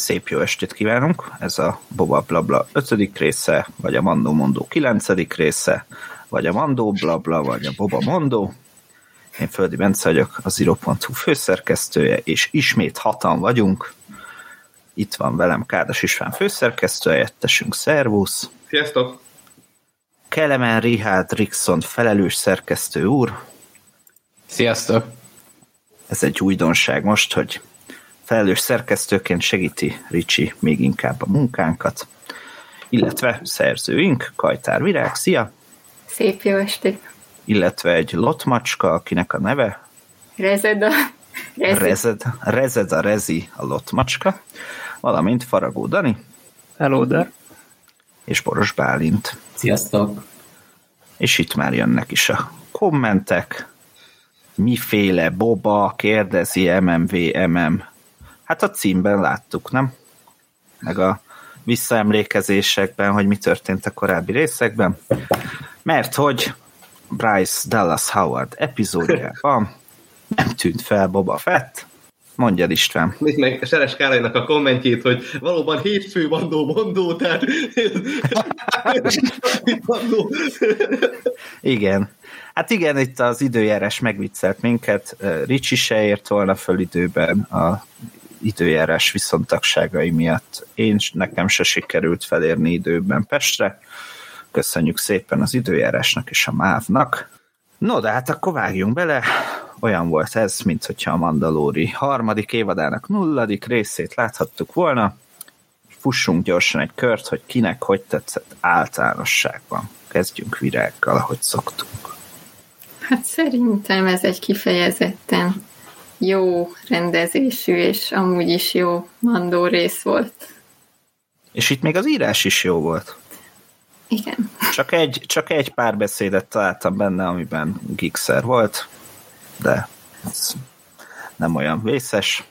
Szép jó estét kívánunk! Ez a Boba Blabla 5. része, vagy a Mandó Mondó 9. része, vagy a Mandó Blabla, vagy a Boba Mondó. Én Földi Bence vagyok, a Zero.hu főszerkesztője, és ismét hatan vagyunk. Itt van velem Kádas István főszerkesztő, helyettesünk, szervusz! Sziasztok! Kelemen Richard Rixon felelős szerkesztő úr. Sziasztok! Ez egy újdonság most, hogy felelős szerkesztőként segíti Ricsi még inkább a munkánkat, illetve szerzőink, Kajtár Virág, szia! Szép jó estét! Illetve egy lotmacska, akinek a neve? Rezeda. Rezed. Rezed, Rezed a Rezi a lotmacska, valamint Faragó Dani. Hello there. És Boros Bálint. Sziasztok! És itt már jönnek is a kommentek. Miféle boba, kérdezi MMV, MM. Hát a címben láttuk, nem? Meg a visszaemlékezésekben, hogy mi történt a korábbi részekben. Mert hogy Bryce Dallas Howard epizódjában nem tűnt fel Boba Fett, Mondja István. Nézd meg Seres Károlyinak a kommentjét, hogy valóban hétfő mandó mondó, tehát igen. Hát igen, itt az időjárás megviccelt minket. Ricsi se ért volna föl időben a időjárás viszontagságai miatt. Én nekem se sikerült felérni időben Pestre. Köszönjük szépen az időjárásnak és a mávnak. No, de hát akkor vágjunk bele. Olyan volt ez, mint hogyha a Mandalóri harmadik évadának nulladik részét láthattuk volna. Fussunk gyorsan egy kört, hogy kinek hogy tetszett általánosságban. Kezdjünk virággal, ahogy szoktunk. Hát szerintem ez egy kifejezetten jó rendezésű, és amúgy is jó mandó rész volt. És itt még az írás is jó volt. Igen. Csak egy, csak egy pár beszédet találtam benne, amiben Gixer volt, de ez nem olyan vészes.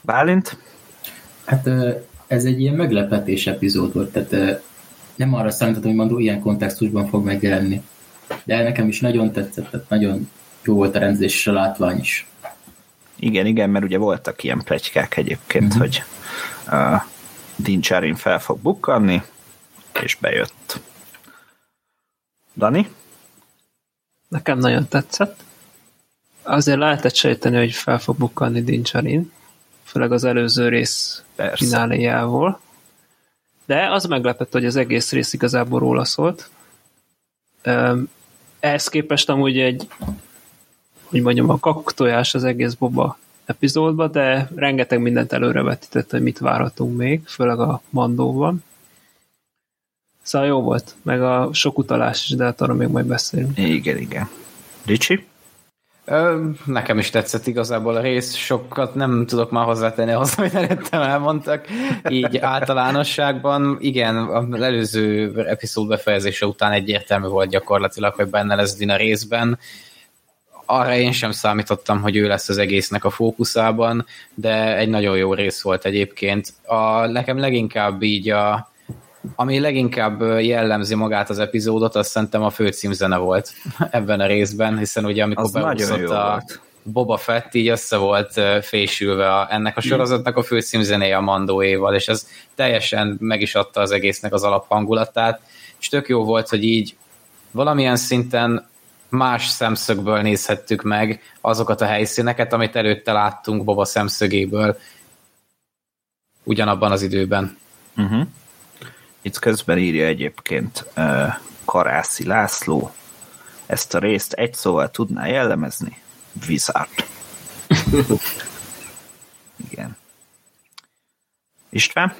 Bálint? Hát ez egy ilyen meglepetés epizód volt, tehát nem arra számítottam, hogy Mandó ilyen kontextusban fog megjelenni. De nekem is nagyon tetszett, tehát nagyon jó volt a rendezés és a látvány is. Igen, igen, mert ugye voltak ilyen plegykák egyébként, uh-huh. hogy uh, Dincsárin fel fog bukkanni, és bejött. Dani? Nekem nagyon tetszett. Azért lehetett sejteni, hogy fel fog bukkanni Dincsarin, főleg az előző rész fináléjával. De az meglepett, hogy az egész rész igazából róla szólt. Ehhez képest amúgy egy, hogy mondjam, a kaktojás az egész boba epizódban, de rengeteg mindent előrevetített, hogy mit várhatunk még, főleg a mandóban. Szóval jó volt, meg a sok utalás is, de hát arra még majd beszélünk. Igen, igen. Ricsi? Ö, nekem is tetszett igazából a rész, sokat nem tudok már hozzátenni ahhoz, amit előttem elmondtak. Így általánosságban, igen, az előző epizód befejezése után egyértelmű volt gyakorlatilag, hogy benne lesz Dina részben. Arra én sem számítottam, hogy ő lesz az egésznek a fókuszában, de egy nagyon jó rész volt egyébként. A, nekem leginkább így a, ami leginkább jellemzi magát az epizódot, azt szerintem a főcímzene volt ebben a részben, hiszen ugye amikor beúszott a volt. Boba Fett, így össze volt fésülve a, ennek a sorozatnak a főcímzenéje a Mandóéval, és ez teljesen meg is adta az egésznek az alaphangulatát, és tök jó volt, hogy így valamilyen szinten más szemszögből nézhettük meg azokat a helyszíneket, amit előtte láttunk Boba szemszögéből ugyanabban az időben. Uh-huh. Itt közben írja egyébként uh, Karászi László, ezt a részt egy szóval tudná jellemezni? Wizard. Igen. István?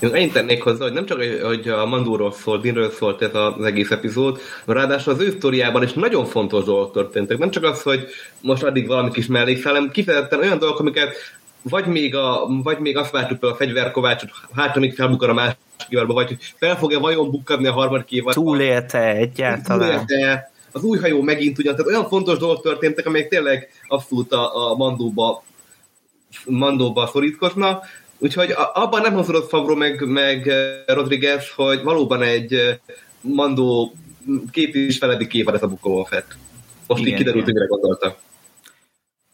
Én tennék hozzá, hogy nem csak, hogy a Mandóról szólt, Dinről szólt ez az egész epizód, ráadásul az ő sztoriában is nagyon fontos dolgok történtek. Nem csak az, hogy most addig valami kis mellékszál, hanem kifejezetten olyan dolgok, amiket vagy még, a, vagy még azt vártuk a fegyverkovácsot, hát még felbukkan a másik évadba, vagy hogy fel fog-e vajon bukkadni a harmadik évadban. Túlélte egyáltalán. Túlélte, az új hajó megint ugyan, tehát olyan fontos dolgok történtek, amelyek tényleg abszolút a, a mandóba, mandóba szorítkozna, úgyhogy abban nem hazudott Favro meg, meg Rodriguez, hogy valóban egy mandó két is feledik évad ez a Bukóval Fett. Most igen, így kiderült, hogy mire gondolta.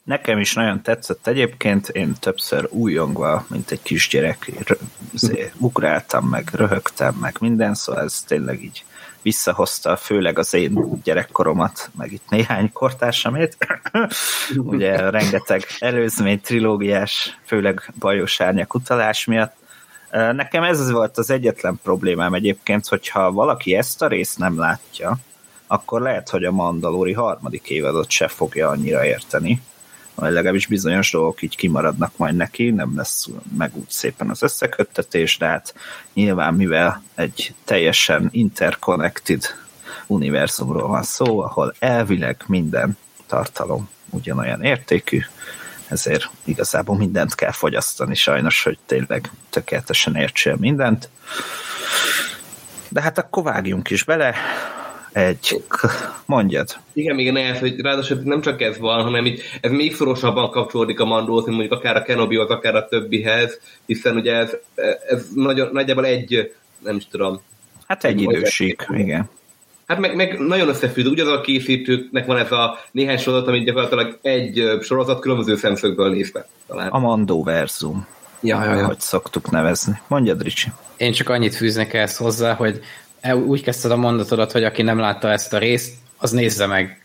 Nekem is nagyon tetszett egyébként, én többször újongva, mint egy kisgyerek, izé, ugráltam meg, röhögtem meg minden, szóval ez tényleg így visszahozta főleg az én gyerekkoromat, meg itt néhány kortársamét. Ugye rengeteg előzmény trilógiás, főleg bajos árnyak utalás miatt. Nekem ez volt az egyetlen problémám egyébként, hogyha valaki ezt a részt nem látja, akkor lehet, hogy a Mandalori harmadik évadot se fogja annyira érteni, vagy legalábbis bizonyos dolgok így kimaradnak majd neki, nem lesz meg úgy szépen az összeköttetés, de hát nyilván mivel egy teljesen interconnected univerzumról van szó, ahol elvileg minden tartalom ugyanolyan értékű, ezért igazából mindent kell fogyasztani sajnos, hogy tényleg tökéletesen értsél mindent. De hát akkor vágjunk is bele, egy... Mondjad. Igen, igen, ez, hogy ráadásul nem csak ez van, hanem így, ez még szorosabban kapcsolódik a Mandóhoz, mint mondjuk akár a Kenobihoz, akár a többihez, hiszen ugye ez, ez nagyon, nagyjából egy, nem is tudom. Hát egy időség, igen. Hát meg, meg nagyon összefügg, ugye az a készítőknek van ez a néhány sorozat, amit gyakorlatilag egy sorozat különböző szemszögből nézve. Talán. A Mandó verzum. Ja, ja, ja. Hogy szoktuk nevezni. Mondjad, Ricsi. Én csak annyit fűznek ezt hozzá, hogy úgy kezdted a mondatodat, hogy aki nem látta ezt a részt, az nézze meg.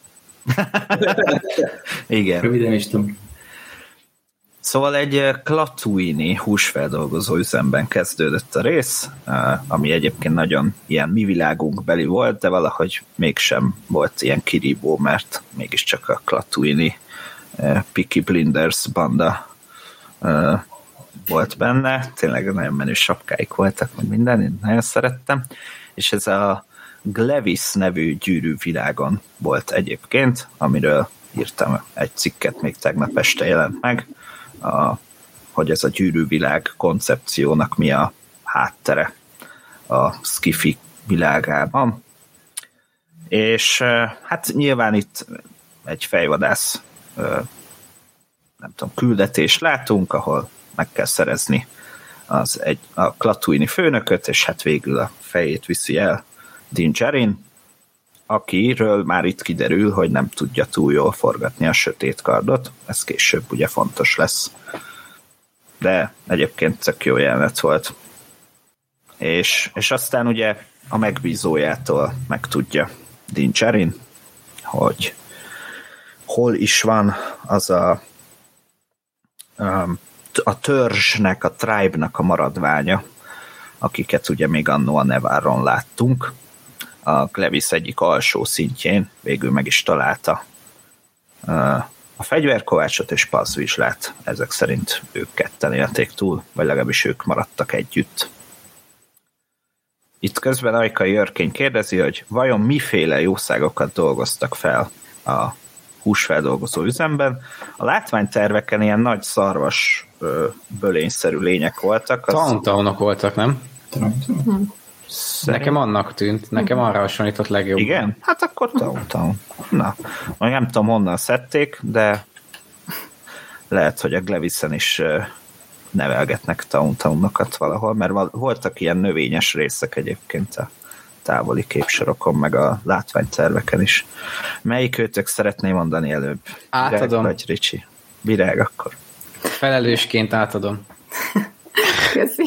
Igen. Röviden is tudom. Szóval egy Klatuini húsfeldolgozó üzemben kezdődött a rész, ami egyébként nagyon ilyen mi világunk beli volt, de valahogy mégsem volt ilyen kirívó, mert mégiscsak a Klatuini Picky Blinders banda volt benne, tényleg nagyon menő sapkáik voltak, meg minden, én nagyon szerettem és ez a Glevis nevű gyűrű világon volt egyébként, amiről írtam egy cikket, még tegnap este jelent meg, a, hogy ez a gyűrűvilág koncepciónak mi a háttere a skifi világában. És hát nyilván itt egy fejvadász nem tudom, küldetés látunk, ahol meg kell szerezni az egy, a Klatuini főnököt, és hát végül a fejét viszi el Din Djarin, akiről már itt kiderül, hogy nem tudja túl jól forgatni a sötét kardot, ez később ugye fontos lesz. De egyébként tök jó jelenet volt. És, és aztán ugye a megbízójától megtudja Din Djarin, hogy hol is van az a um, a törzsnek, a tribe-nak a maradványa, akiket ugye még annó a Neváron láttunk. A Glevis egyik alsó szintjén végül meg is találta a fegyverkovácsot és Pazvizslát. Ezek szerint ők ketten élték túl, vagy legalábbis ők maradtak együtt. Itt közben Ajkai Örkény kérdezi, hogy vajon miféle jószágokat dolgoztak fel a húsfeldolgozó üzemben. A látványterveken ilyen nagy szarvas bölényszerű lények voltak. Tauntaunok voltak, nem? Tauntaun. Nekem annak tűnt, nekem arra hasonlított legjobb. Igen? Hát akkor Tauntaun. Na, majd nem tudom honnan szedték, de lehet, hogy a Glevisen is nevelgetnek Tauntaunokat valahol, mert voltak ilyen növényes részek egyébként a távoli képsorokon, meg a látványterveken is. Melyik őtök szeretné mondani előbb? Átadom. Virág vagy Ricsi? Virág akkor. Felelősként átadom. Köszi.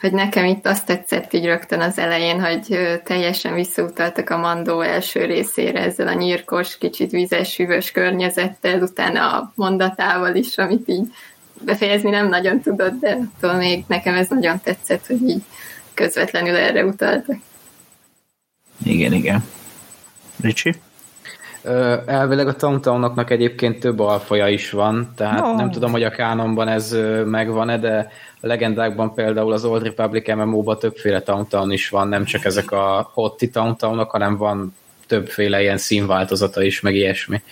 hogy nekem itt azt tetszett így rögtön az elején, hogy teljesen visszautaltak a Mandó első részére ezzel a nyírkos, kicsit vizes, hűvös környezettel, utána a mondatával is, amit így befejezni nem nagyon tudod, de attól még nekem ez nagyon tetszett, hogy így közvetlenül erre utaltak. Igen, igen. Ricsi? Elvileg a Tauntaunoknak egyébként több alfaja is van, tehát no. nem tudom, hogy a kánonban ez megvan-e, de a legendákban például az Old Republic MMO-ban többféle Tauntaun is van, nem csak ezek a hotti Tauntaunok, hanem van többféle ilyen színváltozata is, meg ilyesmi.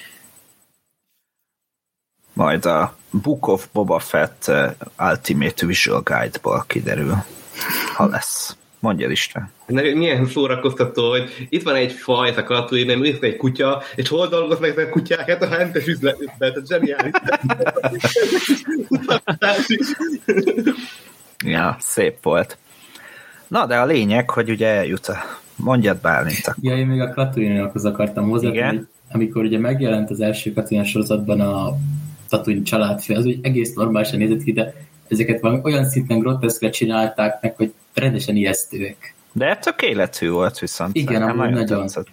Majd a Book of Boba Fett Ultimate Visual Guide-ból kiderül ha lesz. Mondja István. Milyen szórakoztató, hogy itt van egy faj, ez a kalatúi, nem itt egy kutya, és hol dolgoznak ezek a kutyák? Hát a hentes üzletben, tehát zseniális. ja, szép volt. Na, de a lényeg, hogy ugye eljut a... Mondjad Bálint. Ja, én még a Klatúinak akartam hozzá, hogy amikor ugye megjelent az első Katina sorozatban a Tatooine családfő, az úgy egész normálisan nézett ki, de ezeket valami olyan szinten groteszkre csinálták meg, hogy rendesen ijesztőek. De tök életű volt viszont. Igen, amúgy nagyon nagyon. tetszett.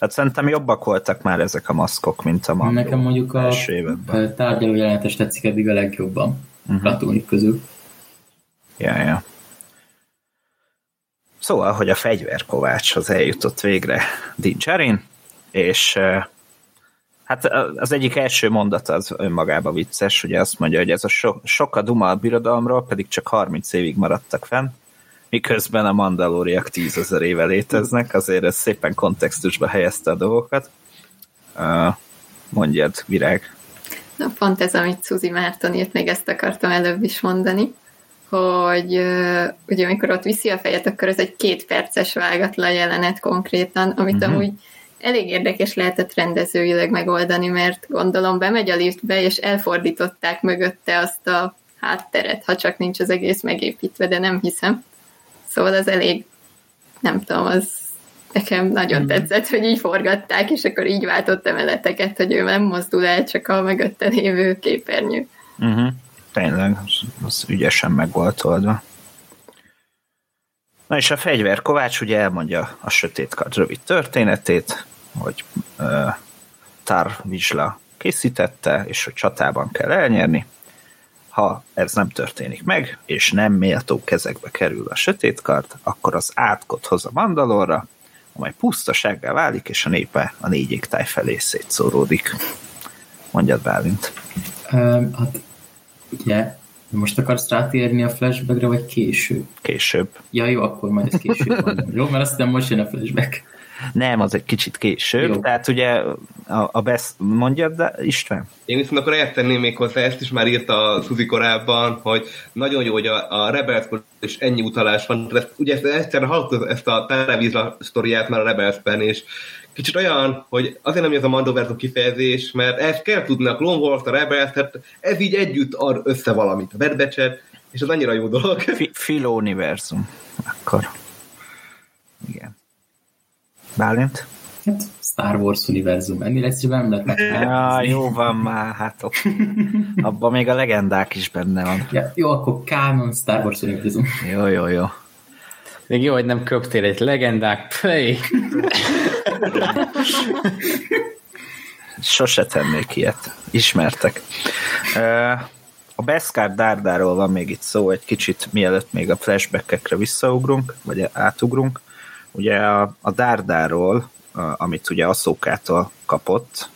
Hát szerintem jobbak voltak már ezek a maszkok, mint a Mandó Nekem mondjuk a tárgyaló jelenetes tetszik eddig a legjobban. Platonik közül. Ja, ja. Szóval, hogy a fegyverkovácshoz eljutott végre Din Djarin, és eh, hát az egyik első mondat az önmagában vicces, ugye azt mondja, hogy ez a so, sok a duma a birodalomról, pedig csak 30 évig maradtak fenn, miközben a mandalóriak tízezer éve léteznek, azért ez szépen kontextusba helyezte a dolgokat. Uh, mondjad, Virág. Na, pont ez, amit Suzy Márton írt, még ezt akartam előbb is mondani, hogy ugye amikor ott viszi a fejet, akkor ez egy két perces vágatlan jelenet konkrétan, amit uh-huh. amúgy elég érdekes lehetett rendezőileg megoldani, mert gondolom bemegy a liftbe, és elfordították mögötte azt a hátteret, ha csak nincs az egész megépítve, de nem hiszem. Szóval az elég, nem tudom, az nekem nagyon Mhm. tetszett, hogy így forgatták, és akkor így váltott emeleteket, hogy ő nem mozdul el, csak a mögötte lévő képernyő. Uh-huh. Tényleg, az, az ügyesen meg volt oldva. Na és a fegyver Kovács ugye elmondja a sötét kard rövid történetét, hogy uh, Tar Vizsla készítette, és hogy csatában kell elnyerni. Ha ez nem történik meg, és nem méltó kezekbe kerül a sötét kard, akkor az átkot hoz a Mandalorra, amely pusztasággá válik, és a népe a négy égtáj felé szétszóródik. Mondjad, Bálint. Ö, hát ugye, most akarsz rátérni a flashbackre, vagy később? Később. Ja, jó, akkor majd ezt később mondom. Jó, mert aztán most jön a flashback. Nem, az egy kicsit később. Jó. Tehát ugye a, a best, mondjad, de István? Én viszont akkor eltenném még hozzá, ezt is már írta a Suzi korábban, hogy nagyon jó, hogy a, a rebels is ennyi utalás van. Ezt, ugye ezt, egyszer hallottuk ezt a televízla sztoriát már a Rebelsben, és kicsit olyan, hogy azért nem ez a Mandoverso kifejezés, mert ezt kell tudni a Clone Wars, a Rebels, tehát ez így együtt ad össze valamit. A Bad Batch-et, és az annyira jó dolog. Fi, Filo univerzum. Akkor. Igen. Bálint? Hát Star Wars univerzum. Ennél egyszerűen nem lehet meg. Ja, jó van már, hát ok. Abban még a legendák is benne van. Ja, jó, akkor Canon Star Wars univerzum. Jó, jó, jó. Még jó, hogy nem köptél egy legendák play. Sose tennék ilyet. Ismertek. A Beskar Dárdáról van még itt szó egy kicsit, mielőtt még a flashbackekre visszaugrunk, vagy átugrunk. Ugye a, a Dárdáról, amit ugye Asszókától kapott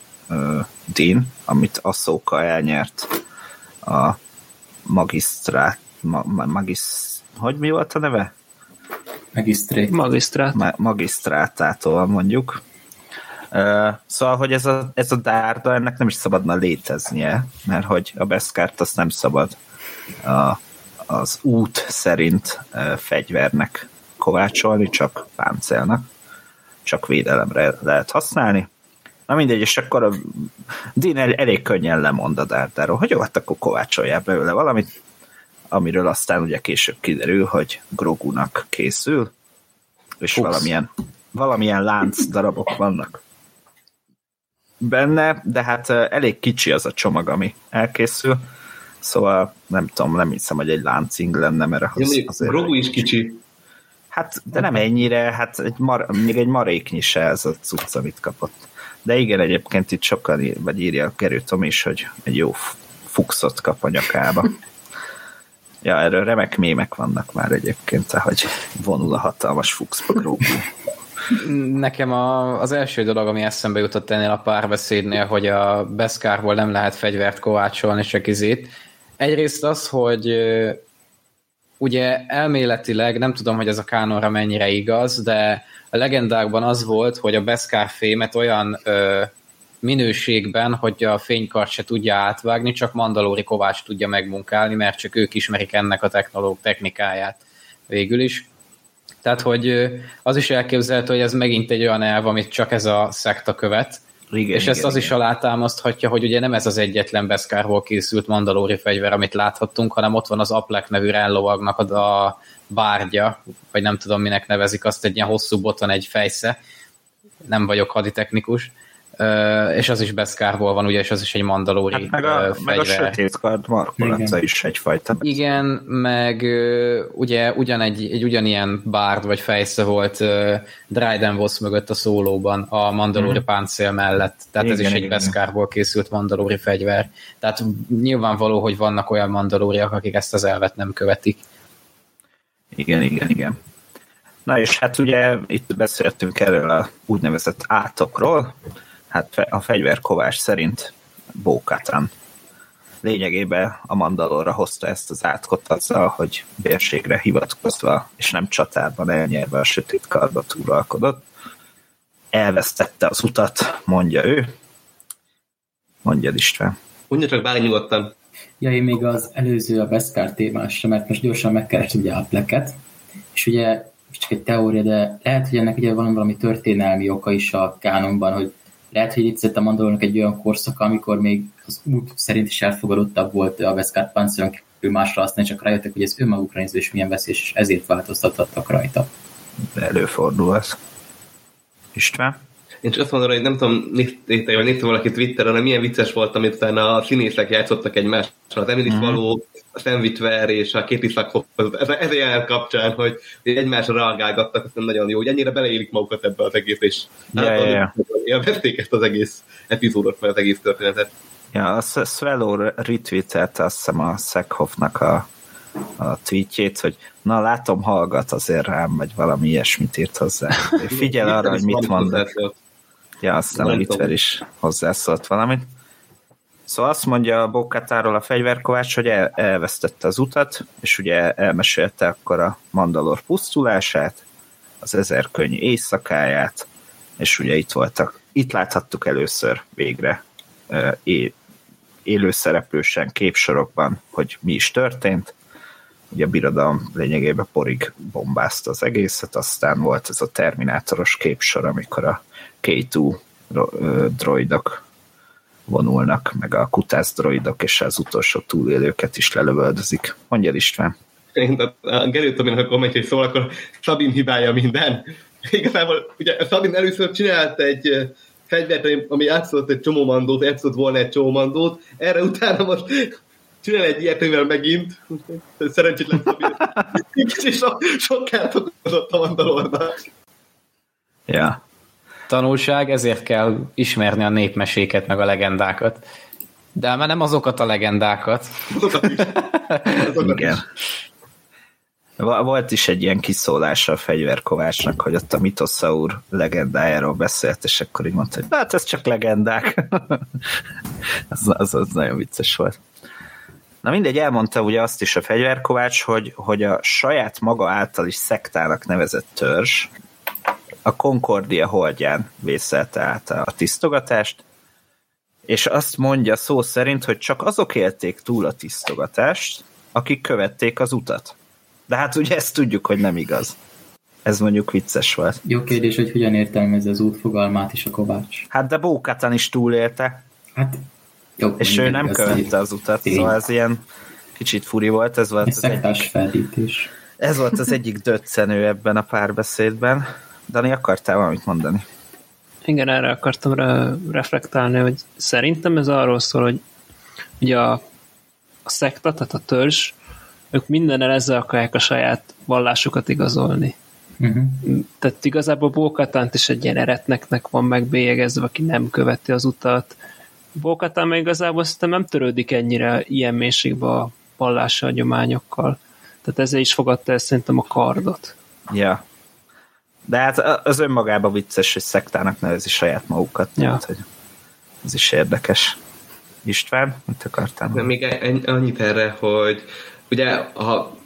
Dean, amit Asszóka elnyert a magisztrát, ma, ma, magisz, hogy mi volt a neve? Magistrate. Magisztrát. ma- magisztrátától mondjuk. Ö, Szóval, hogy ez a, ez a dárda, ennek nem is szabadna léteznie, mert hogy a beszkárt azt nem szabad a, az út szerint ö, fegyvernek kovácsolni, csak páncélnak, csak védelemre lehet használni. Na mindegy, és akkor a Dean el, elég könnyen lemond a dárdáról, hogy jó, hát akkor kovácsoljál belőle valamit, amiről aztán ugye később kiderül, hogy Grogunak készül, és Fuchs. valamilyen, valamilyen lánc darabok vannak benne, de hát elég kicsi az a csomag, ami elkészül, szóval nem tudom, nem hiszem, hogy egy láncing lenne, mert az, azért... Grogu is kicsi. Hát, de nem ennyire, hát egy mar, még egy maréknyi se ez a cucc, amit kapott. De igen, egyébként itt sokan, ír, vagy írja a Gerő Tom is, hogy egy jó fuxot kap a nyakába. Ja, erről remek mémek vannak már egyébként, hogy vonul a hatalmas fuxba Grogu. Nekem a, az első dolog, ami eszembe jutott ennél a párbeszédnél, hogy a Beszkárból nem lehet fegyvert kovácsolni, csak izét. Egyrészt az, hogy ugye elméletileg, nem tudom, hogy ez a kánonra mennyire igaz, de a legendákban az volt, hogy a Beszkár fémet olyan ö, minőségben, hogy a fénykart se tudja átvágni, csak Mandalóri Kovács tudja megmunkálni, mert csak ők ismerik ennek a technológ technikáját végül is. Tehát, hogy az is elképzelhető, hogy ez megint egy olyan elv, amit csak ez a szekta követ, Igen, és ezt az is alátámaszthatja, hogy ugye nem ez az egyetlen Beszkárból készült mandalóri fegyver, amit láthattunk, hanem ott van az Aplek nevű ránlovagnak a, a bárgya, vagy nem tudom minek nevezik azt, egy ilyen hosszú boton, egy fejsze. Nem vagyok haditechnikus, és az is Beszkárból van, ugye, és az is egy mandalóri hát meg, a, meg a sötét kard markolata is egyfajta. Igen, meg ugye ugyanegy, egy ugyanilyen bárd vagy fejsze volt Dryden Voss mögött a szólóban a mandalóri hmm. páncél mellett, tehát igen, ez is egy Beszkárból készült mandalóri fegyver. Tehát nyilvánvaló, hogy vannak olyan mandalóriak, akik ezt az elvet nem követik. Igen, igen, igen. Na és hát ugye itt beszéltünk erről a úgynevezett átokról, hát a fegyverkovás szerint Bókátán lényegében a Mandalorra hozta ezt az átkot azzal, hogy bérségre hivatkozva, és nem csatárban elnyerve a sötét kardot uralkodott. Elvesztette az utat, mondja ő. Mondja István. Mondja csak bár nyugodtan. Ja, én még az előző a Beskar témásra, mert most gyorsan megkerestem ugye a pleket, és ugye csak egy teória, de lehet, hogy ennek ugye van valami történelmi oka is a kánonban, hogy lehet, hogy itt a Mandalornak egy olyan korszaka, amikor még az út szerint is elfogadottabb volt a Veszkát Pantheon ő másra használni, csak rájöttek, hogy ez önmagukra nézve is milyen veszélyes, és ezért változtattak rajta. Előfordul ez. István? Én csak azt mondom, hogy nem tudom, nézte, vagy nézte valaki Twitteren, hogy milyen vicces volt, amit utána a színészek játszottak egymással. Az Emily mm-hmm. való, a Sam Witwer és a Katie Sackhoff, ez, ez a jelenet kapcsán, hogy egymásra reagálgattak, azt nagyon jó, hogy ennyire beleélik magukat ebbe az egész, és yeah, yeah, yeah. élvezték ezt az egész epizódot, vagy az egész történetet. Ja, a Swallow retweetelt azt hiszem a Sackhoffnak a, a tweetjét, hogy na látom, hallgat azért rám, vagy valami ilyesmit írt hozzá. Figyel arra, hogy mit mondok. Ja, aztán a Witwer is hozzászólt valamit. Szóval azt mondja a Bokatáról a fegyverkovács, hogy el, elvesztette az utat, és ugye elmesélte akkor a Mandalor pusztulását, az ezer könyv éjszakáját, és ugye itt voltak, itt láthattuk először végre é, élőszereplősen képsorokban, hogy mi is történt. Ugye a birodalom lényegében porig bombázta az egészet, aztán volt ez a terminátoros képsor, amikor a K2 droidok vonulnak, meg a kutász droidok, és az utolsó túlélőket is lelövöldözik. Mondja István. Én a Gerő Tominak a kommentjét szól, akkor Szabin hibája minden. Igazából ugye Szabin először csinált egy fegyvert, ami játszott egy csomó mandót, játszott volna egy csomó mandót, erre utána most csinál egy ilyet, mivel megint szerencsétlen Szabin. Kicsit so, sokkal okozott a mandalornak. Ja tanulság, ezért kell ismerni a népmeséket, meg a legendákat. De már nem azokat a legendákat. Igen. Volt is egy ilyen kiszólása a fegyverkovácsnak, hogy ott a mitoszaur legendájáról beszélt, és akkor így mondta, hogy hát ez csak legendák. az, az, az nagyon vicces volt. Na mindegy, elmondta ugye azt is a fegyverkovács, hogy, hogy a saját maga által is szektának nevezett törzs, a Concordia holdján vészelte át a tisztogatást, és azt mondja szó szerint, hogy csak azok élték túl a tisztogatást, akik követték az utat. De hát ugye ezt tudjuk, hogy nem igaz. Ez mondjuk vicces volt. Jó kérdés, hogy hogyan értelmez az út fogalmát is a Kovács. Hát de Bókatan is túlélte. Hát jó, És ő nem követte az utat, tény. szóval ez ilyen kicsit furi volt. Ez volt az egyik, felítés. Ez volt az egyik döccenő ebben a párbeszédben. Dani, akartál valamit mondani? Igen, erre akartam re- reflektálni, hogy szerintem ez arról szól, hogy ugye a, a szekta, tehát a törzs, ők minden ezzel akarják a saját vallásukat igazolni. Uh-huh. Tehát igazából Bókatánt is egy ilyen eretneknek van megbélyegezve, aki nem követi az utat. Bókatán meg igazából szerintem nem törődik ennyire ilyen mélységbe a vallási hagyományokkal. Tehát ezzel is fogadta el szerintem a kardot. Ja. De hát az önmagában vicces, hogy szektának nevezi saját magukat. Ja. Tehát, hogy ez is érdekes. István, mit akartál? De még annyit erre, hogy ugye ha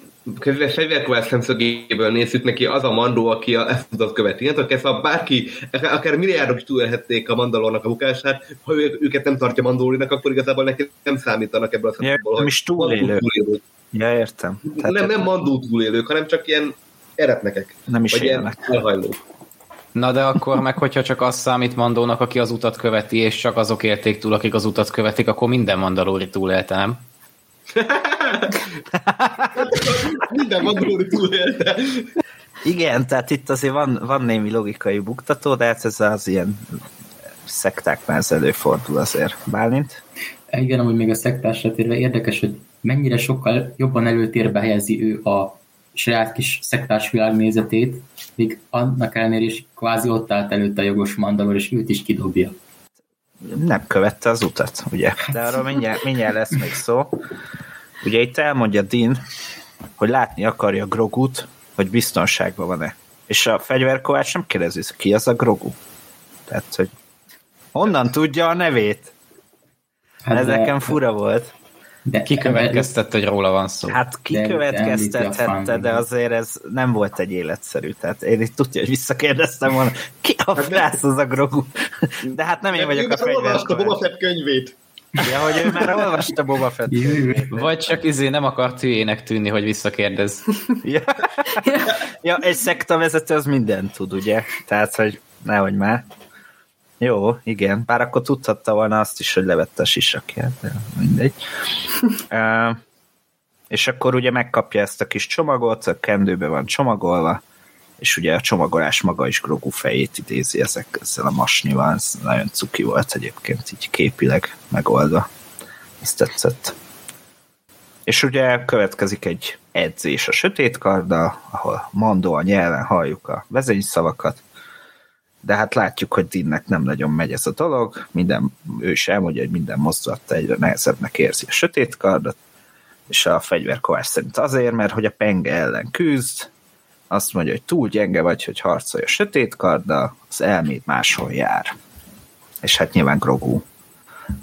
fegyverkovács szemszögéből nézzük neki, az a mandó, aki a, ezt tudott követni. Innentől kezdve bárki, akár milliárdok is túlélhették a mandalornak a bukását, ha ő, őket nem tartja mandólinak, akkor igazából neki nem számítanak ebből a szempontból. Ja, nem is túlélő. túlélő. Ja, értem. Tehát nem, nem mandó túlélők, hanem csak ilyen eretnekek. Nem is élnek. Na de akkor meg, hogyha csak az számít Mandónak, aki az utat követi, és csak azok élték túl, akik az utat követik, akkor minden Mandalóri túlélte, nem? minden Mandalóri túlélte. Igen, tehát itt azért van, van némi logikai buktató, de hát ez az ilyen szektáknál ez előfordul azért. Bálint? Igen, amúgy még a szektásra térve érdekes, hogy mennyire sokkal jobban előtérbe helyezi ő a saját kis szektás világnézetét, míg annak ellenére is kvázi ott állt előtte a jogos mandalor, és őt is kidobja. Nem követte az utat, ugye? De arról mindjárt, mindjárt lesz még szó. Ugye itt elmondja Din, hogy látni akarja Grogut, hogy biztonságban van-e. És a fegyverkovács nem kérdezi, ki az a Grogu. Tehát, hogy honnan tudja a nevét? Hát Ez de, nekem fura volt. De kikövetkeztette, hogy róla van szó. Hát kikövetkeztethette, de azért ez nem volt egy életszerű. Tehát én itt tudja, hogy visszakérdeztem volna, ki a hát frász az a Grogu? De hát nem én vagyok a fegyverkovács. a Boba Fett könyvét. Ja, hogy ő már olvasta Boba Fett. Vagy csak izé nem akart hülyének tűnni, hogy visszakérdez. Ja. ja, egy szektavezető az mindent tud, ugye? Tehát, hogy nehogy már. Jó, igen. Bár akkor tudhatta volna azt is, hogy levette a sisakját, de mindegy. uh, és akkor ugye megkapja ezt a kis csomagot, a kendőbe van csomagolva, és ugye a csomagolás maga is Grogu fejét idézi ezek, ezzel a masnyival, ez nagyon cuki volt egyébként, így képileg megoldva. Ezt tetszett. És ugye következik egy edzés a sötét karda, ahol Mando a nyelven halljuk a vezényszavakat, de hát látjuk, hogy Dinnek nem nagyon megy ez a dolog, minden, ő is elmondja, hogy minden mozdulata egyre nehezebbnek érzi a sötét kardot, és a fegyverkovács szerint azért, mert hogy a penge ellen küzd, azt mondja, hogy túl gyenge vagy, hogy harcolj a sötét karddal, az elméd máshol jár. És hát nyilván Grogu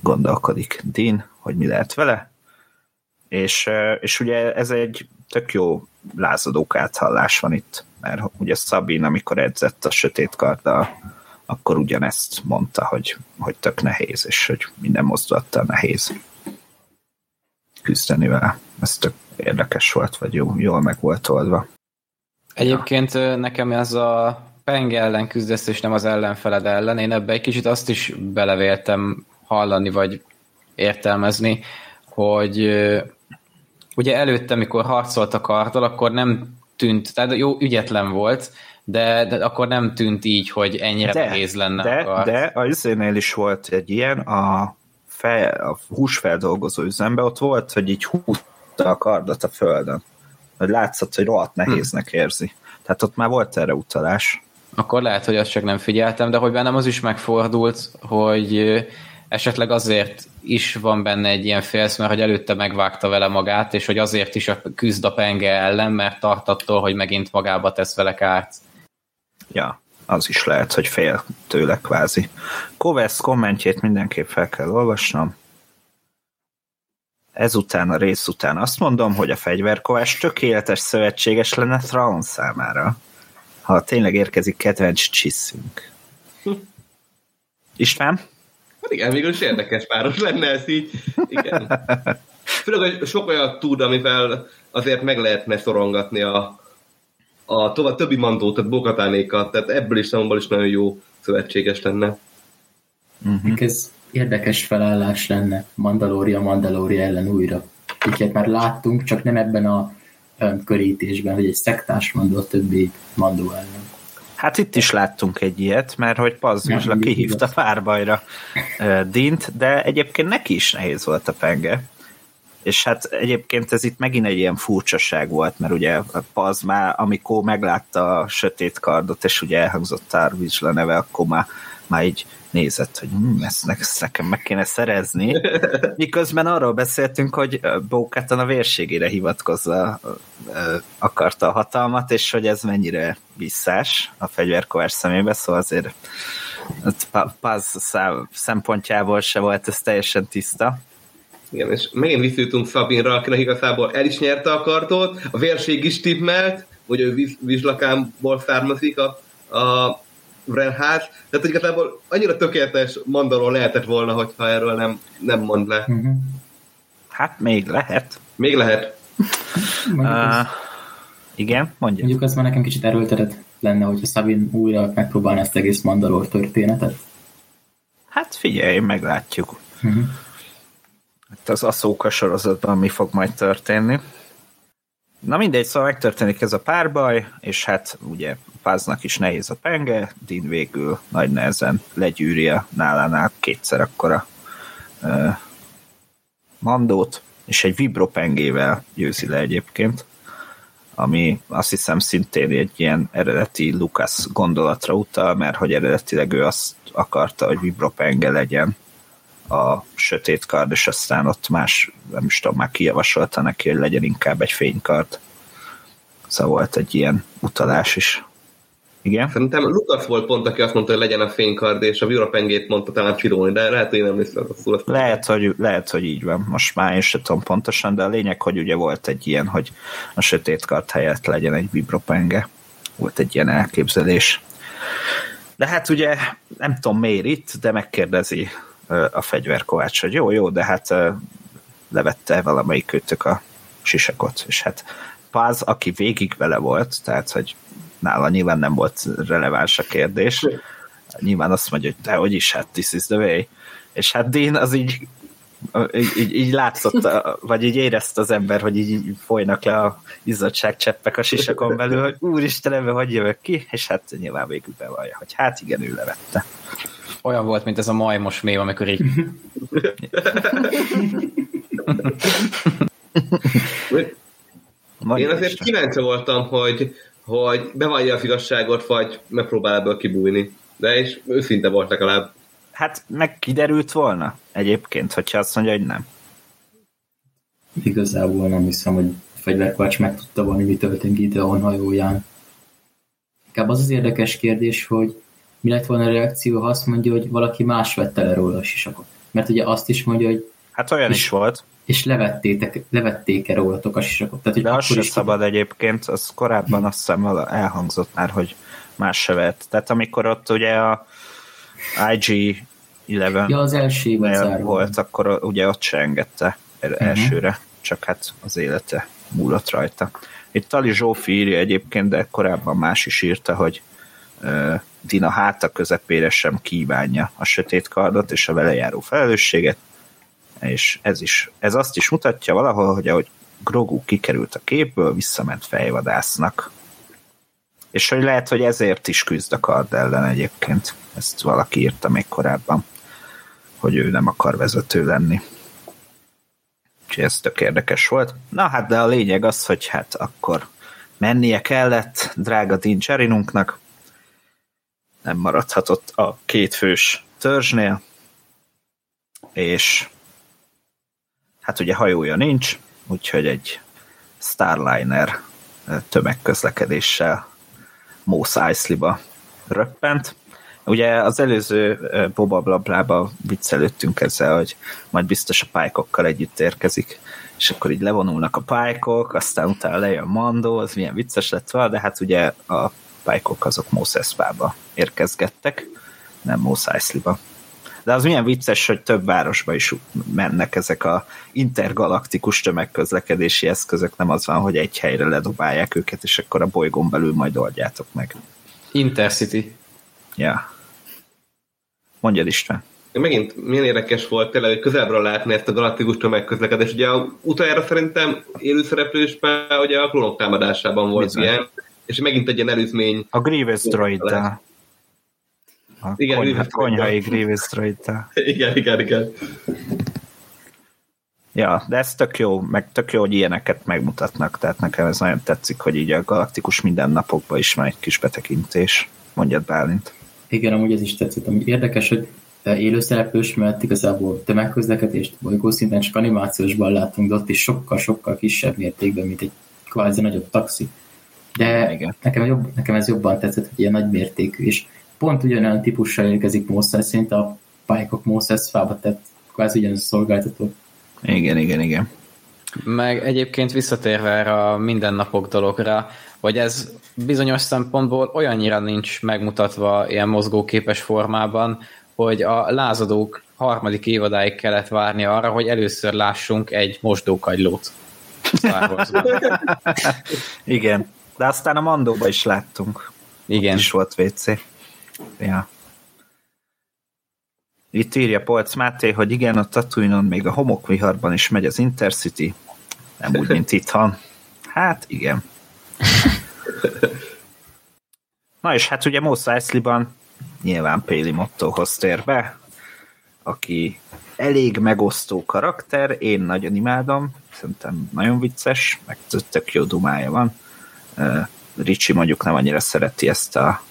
gondolkodik Din, hogy mi lehet vele, és, és ugye ez egy tök jó lázadók áthallás van itt, mert ugye Szabin, amikor edzett a sötét karddal, akkor ugyanezt mondta, hogy, hogy tök nehéz, és hogy minden mozdulattal nehéz küzdeni vele. Ez tök érdekes volt, vagy jó, jól meg volt oldva. Egyébként nekem ez a penge ellen küzdesz, és nem az ellenfeled ellen. Én ebbe egy kicsit azt is belevéltem hallani, vagy értelmezni, hogy ugye előtte, amikor harcolt a karddal, akkor nem tűnt, tehát jó, ügyetlen volt, de, de akkor nem tűnt így, hogy ennyire de, nehéz lenne de, a kard. De a üzénél is volt egy ilyen, a, fel, a húsfeldolgozó üzembe ott volt, hogy így húzta a kardot a földön hogy látszott, hogy rohadt nehéznek hm. érzi. Tehát ott már volt erre utalás. Akkor lehet, hogy azt csak nem figyeltem, de hogy bennem az is megfordult, hogy esetleg azért is van benne egy ilyen félsz, mert hogy előtte megvágta vele magát, és hogy azért is a küzd a penge ellen, mert tart attól, hogy megint magába tesz vele kárt. Ja, az is lehet, hogy fél tőle kvázi. Kovesz kommentjét mindenképp fel kell olvasnom ezután a rész után azt mondom, hogy a fegyverkovás tökéletes szövetséges lenne Traun számára, ha tényleg érkezik kedvenc csiszünk. István? Hát igen, végül is érdekes páros lenne ez így. Igen. Főleg, hogy sok olyan tud, amivel azért meg lehetne szorongatni a, a tovább, többi mandót, tehát bokatánékat, tehát ebből is számomból is nagyon jó szövetséges lenne. Uh-huh. Ez érdekes felállás lenne Mandalória Mandalória ellen újra. Ilyet már láttunk, csak nem ebben a körítésben, hogy egy szektás mandó a többi mandó ellen. Hát itt is láttunk egy ilyet, mert hogy Pazmizsla kihívta párbajra Dint, de egyébként neki is nehéz volt a penge. És hát egyébként ez itt megint egy ilyen furcsaság volt, mert ugye Paz már, amikor meglátta a sötét kardot, és ugye elhangzott Tarvizsla neve, akkor már, már így nézett, hogy hm, ezt, ezt nekem meg kéne szerezni. Miközben arról beszéltünk, hogy Bókátan a vérségére hivatkozza akarta a hatalmat, és hogy ez mennyire visszás a fegyverkovás szemébe, szóval azért Paz szempontjából se volt ez teljesen tiszta. Igen, és megint visszajutunk Szabinra, akinek igazából el is nyerte a kartot, a vérség is tippelt, hogy ő vizslakámból származik a, a Vrenház, tehát igazából annyira tökéletes mandaló lehetett volna, hogyha erről nem, nem mond le. Uh-huh. Hát még lehet. Még lehet. uh, igen, mondja. Mondjuk az már nekem kicsit erőltetett lenne, hogyha Szabin újra megpróbálna ezt egész mandalor történetet. Hát figyelj, meglátjuk. Uh-huh. Hát az Aszóka sorozatban mi fog majd történni. Na mindegy, szóval megtörténik ez a párbaj, és hát ugye Páznak is nehéz a penge, Din végül nagy nehezen legyűri a nálánál kétszer akkora ö, mandót, és egy vibropengével győzi le egyébként, ami azt hiszem szintén egy ilyen eredeti Lucas gondolatra utal, mert hogy eredetileg ő azt akarta, hogy vibropenge legyen a sötét kard, és aztán ott más, nem is tudom, már kijavasolta neki, hogy legyen inkább egy fénykard. Szóval volt egy ilyen utalás is. Igen? Szerintem Lukasz volt pont, aki azt mondta, hogy legyen a fénykard, és a Virapengét mondta talán Filoni, de lehet, hogy én nem viszlek rosszul. Lehet hogy, lehet, hogy így van. Most már én sem tudom pontosan, de a lényeg, hogy ugye volt egy ilyen, hogy a sötét kard helyett legyen egy vibropenge. Volt egy ilyen elképzelés. De hát ugye nem tudom miért itt, de megkérdezi a fegyverkovács, hogy jó, jó, de hát levette valamelyik kötök a sisakot, és hát Paz, aki végig vele volt, tehát, hogy nála. Nyilván nem volt releváns a kérdés, nyilván azt mondja, hogy de hogy is, hát this is the way. És hát Dean az így így, így, így látszott, vagy így érezte az ember, hogy így, így folynak le a izzadságcseppek a sisakon belül, hogy úristen, ebben hogy jövök ki, és hát nyilván végül bevallja, hogy hát igen, ő levette. Olyan volt, mint ez a majmos mév, amikor így... Én azért kíváncsi voltam, hogy, hogy bevallja az igazságot, vagy megpróbál ebből kibújni. De és őszinte volt legalább. Hát meg kiderült volna egyébként, hogyha azt mondja, hogy nem. Igazából nem hiszem, hogy a fegyverkovács meg tudta volna, mi történt Gideon hajóján. Inkább az az érdekes kérdés, hogy mi lett volna a reakció, ha azt mondja, hogy valaki más vette le róla a sisakot. Mert ugye azt is mondja, hogy... Hát olyan és, is volt. És levettétek, levették-e rólatok a sisakot. Tehát, hogy De az sem szabad egyébként, az korábban azt hiszem elhangzott már, hogy más se vett. Tehát amikor ott ugye a IG 11 ja, az első volt, akkor ugye ott se engedte uh-huh. elsőre, csak hát az élete múlott rajta. Itt Tali Zsófi írja egyébként, de korábban más is írta, hogy uh, Dina háta közepére sem kívánja a sötét kardot és a vele járó felelősséget, és ez, is, ez azt is mutatja valahol, hogy ahogy Grogu kikerült a képből, visszament fejvadásznak. És hogy lehet, hogy ezért is küzd a kard ellen egyébként. Ezt valaki írta még korábban, hogy ő nem akar vezető lenni. Úgyhogy ez tök érdekes volt. Na hát, de a lényeg az, hogy hát akkor mennie kellett drága Din Cherinunknak, nem maradhatott a két fős törzsnél, és hát ugye hajója nincs, úgyhogy egy Starliner tömegközlekedéssel Mos Eisley-ba röppent. Ugye az előző Boba Blablába viccelődtünk ezzel, hogy majd biztos a pálykokkal együtt érkezik, és akkor így levonulnak a pálykok, aztán utána lejön Mando, az milyen vicces lett volna, de hát ugye a pálykok azok Mos Espa-ba érkezgettek, nem Mos Eisley-ba. De az milyen vicces, hogy több városba is mennek ezek a intergalaktikus tömegközlekedési eszközök, nem az van, hogy egy helyre ledobálják őket, és akkor a bolygón belül majd oldjátok meg. Intercity. Ja. Mondjad István. Megint milyen érdekes volt tényleg, hogy közelről látni ezt a galaktikus tömegközlekedést. Ugye utoljára szerintem élőszereplősben ugye a klónok támadásában volt Bizony. ilyen, és megint egy ilyen előzmény. A Grievous droid A igen, konyha, konyhai Grievous droid Igen, igen, igen. Ja, de ez tök jó, meg tök jó, hogy ilyeneket megmutatnak, tehát nekem ez nagyon tetszik, hogy így a galaktikus mindennapokban is van egy kis betekintés. Mondjad Bálint. Igen, amúgy ez is tetszett. Amúgy érdekes, hogy élőszereplős, mert igazából tömegközlekedést bolygószinten csak animációsban látunk, de ott is sokkal-sokkal kisebb mértékben, mint egy kvázi nagyobb taxi. De Igen. Nekem, jobb, nekem ez jobban tetszett, hogy ilyen nagy mértékű, és pont ugyanolyan típussal érkezik Moses, szint a pályákok Moses fába tett kvázi ugyanaz a szolgáltató. Igen, igen, igen. Meg egyébként visszatérve erre a mindennapok dologra, hogy ez bizonyos szempontból olyannyira nincs megmutatva ilyen mozgóképes formában, hogy a lázadók harmadik évadáig kellett várni arra, hogy először lássunk egy mosdókagylót. Igen, de aztán a Mandóba is láttunk. Igen. Ott is volt WC. Ja. Itt írja Polc Máté, hogy igen, a Tatooine-on még a homokviharban is megy az Intercity. Nem úgy, mint itthon. Hát igen. Na és hát ugye Mos Eisley-ban nyilván Péli Mottohoz tér be, aki elég megosztó karakter, én nagyon imádom, szerintem nagyon vicces, meg tök jó dumája van. Ricsi mondjuk nem annyira szereti ezt a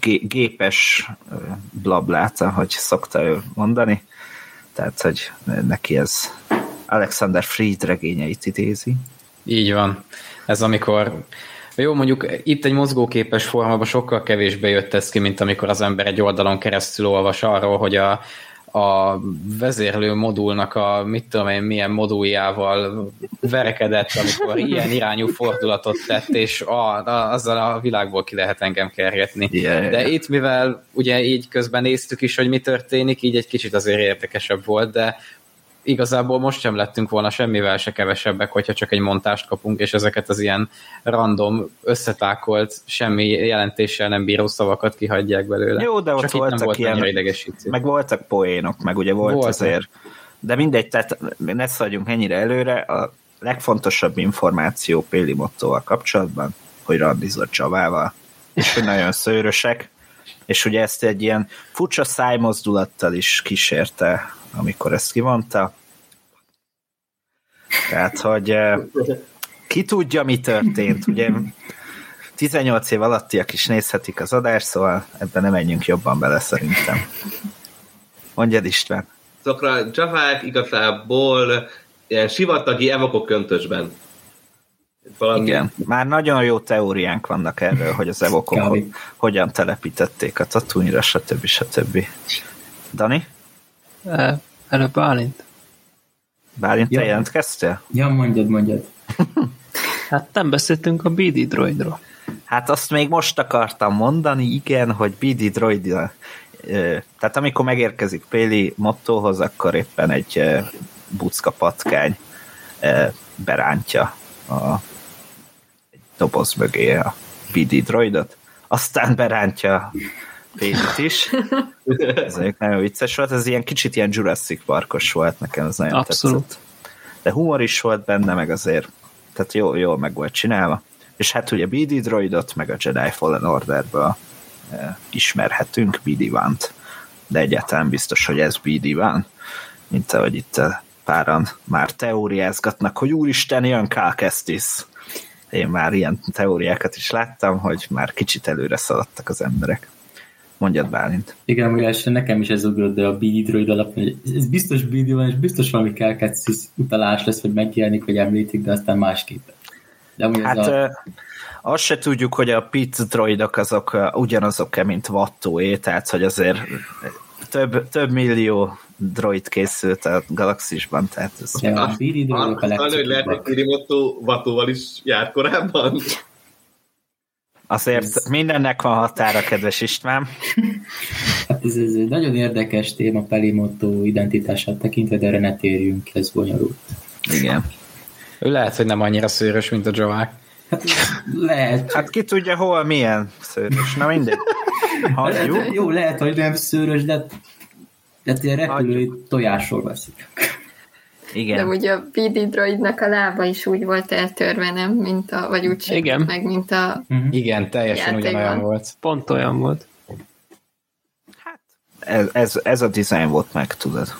gépes blablát, ahogy szokta ő mondani, tehát, hogy neki ez Alexander Fried regényeit idézi. Így van. Ez amikor jó, mondjuk itt egy mozgóképes formában sokkal kevésbé jött ez ki, mint amikor az ember egy oldalon keresztül olvas arról, hogy a, a vezérlő modulnak a mit tudom én milyen moduljával verekedett, amikor ilyen irányú fordulatot tett, és a, a, azzal a világból ki lehet engem kergetni. Yeah, de itt, mivel ugye így közben néztük is, hogy mi történik, így egy kicsit azért érdekesebb volt, de igazából most sem lettünk volna semmivel se kevesebbek, hogyha csak egy montást kapunk, és ezeket az ilyen random, összetákolt, semmi jelentéssel nem bíró szavakat kihagyják belőle. Jó, de ott csak voltak nem volt ilyen, idegesítő. meg voltak poénok, meg ugye volt voltak. azért, de mindegy, tehát ne szaladjunk ennyire előre, a legfontosabb információ Péli Mottoval kapcsolatban, hogy randizott Csavával, és hogy nagyon szőrösek, és ugye ezt egy ilyen furcsa szájmozdulattal is kísérte amikor ezt kimondta. Tehát, hogy eh, ki tudja, mi történt. Ugye 18 év alattiak is nézhetik az adást, szóval ebben nem menjünk jobban bele szerintem. Mondjad István. Szokra Javák igazából ilyen sivatagi evokok köntösben. Valami... Igen, már nagyon jó teóriánk vannak erről, hogy az evokok hogyan telepítették a tatooine stb. stb. Dani? Előbb Bálint. Bálint, te ja. jelentkeztél? Ja, mondjad, mondjad. hát nem beszéltünk a BD droidról. Hát azt még most akartam mondani, igen, hogy BD droid tehát amikor megérkezik Péli mottohoz, akkor éppen egy bucka patkány berántja a, egy doboz mögé a BD droidot, aztán berántja Pénit is. Ez nagyon vicces volt, ez ilyen kicsit ilyen Jurassic Parkos volt, nekem ez nagyon Abszolút. tetszett. De humor is volt benne, meg azért, tehát jó, jól meg volt csinálva. És hát ugye BD droidot, meg a Jedi Fallen Orderből e, ismerhetünk BD Vant, de egyáltalán biztos, hogy ez BD van, mint ahogy itt páran már teóriázgatnak, hogy úristen, jön Kestis. Én már ilyen teóriákat is láttam, hogy már kicsit előre szaladtak az emberek. Mondjad Bálint. Igen, ugye nekem is ez ugrott, de a BD droid alap, hogy ez biztos BD van, és biztos valami Kelketsis utalás lesz, hogy megjelenik, vagy említik, de aztán másképp. De hát a... azt se tudjuk, hogy a pit droidok azok ugyanazok-e, mint Wattóé, tehát hogy azért több, több millió droid készült a galaxisban, tehát ez... Ja, a BD droidok a legtöbb. lehet, hogy Kirimoto Vatóval is járt korábban? Azért ez... mindennek van határa, kedves István. Hát ez, ez egy nagyon érdekes téma Pelimotto identitását tekintve, de erre ne térjünk, ez bonyolult. Igen. Ő lehet, hogy nem annyira szőrös, mint a Joák. Hát lehet. Hát ki tudja, hol milyen szőrös. Na mindegy. Hagyjuk. Jó, lehet, hogy nem szőrös, de, de ilyen repülői tojásról veszik. Igen. De ugye a BD droidnak a lába is úgy volt eltörve, nem? Mint a, vagy úgy Igen. meg, mint a uh-huh. Igen, teljesen játékban. ugyanolyan volt. Pont olyan volt. Hát, ez, ez, ez a design volt meg, tudod.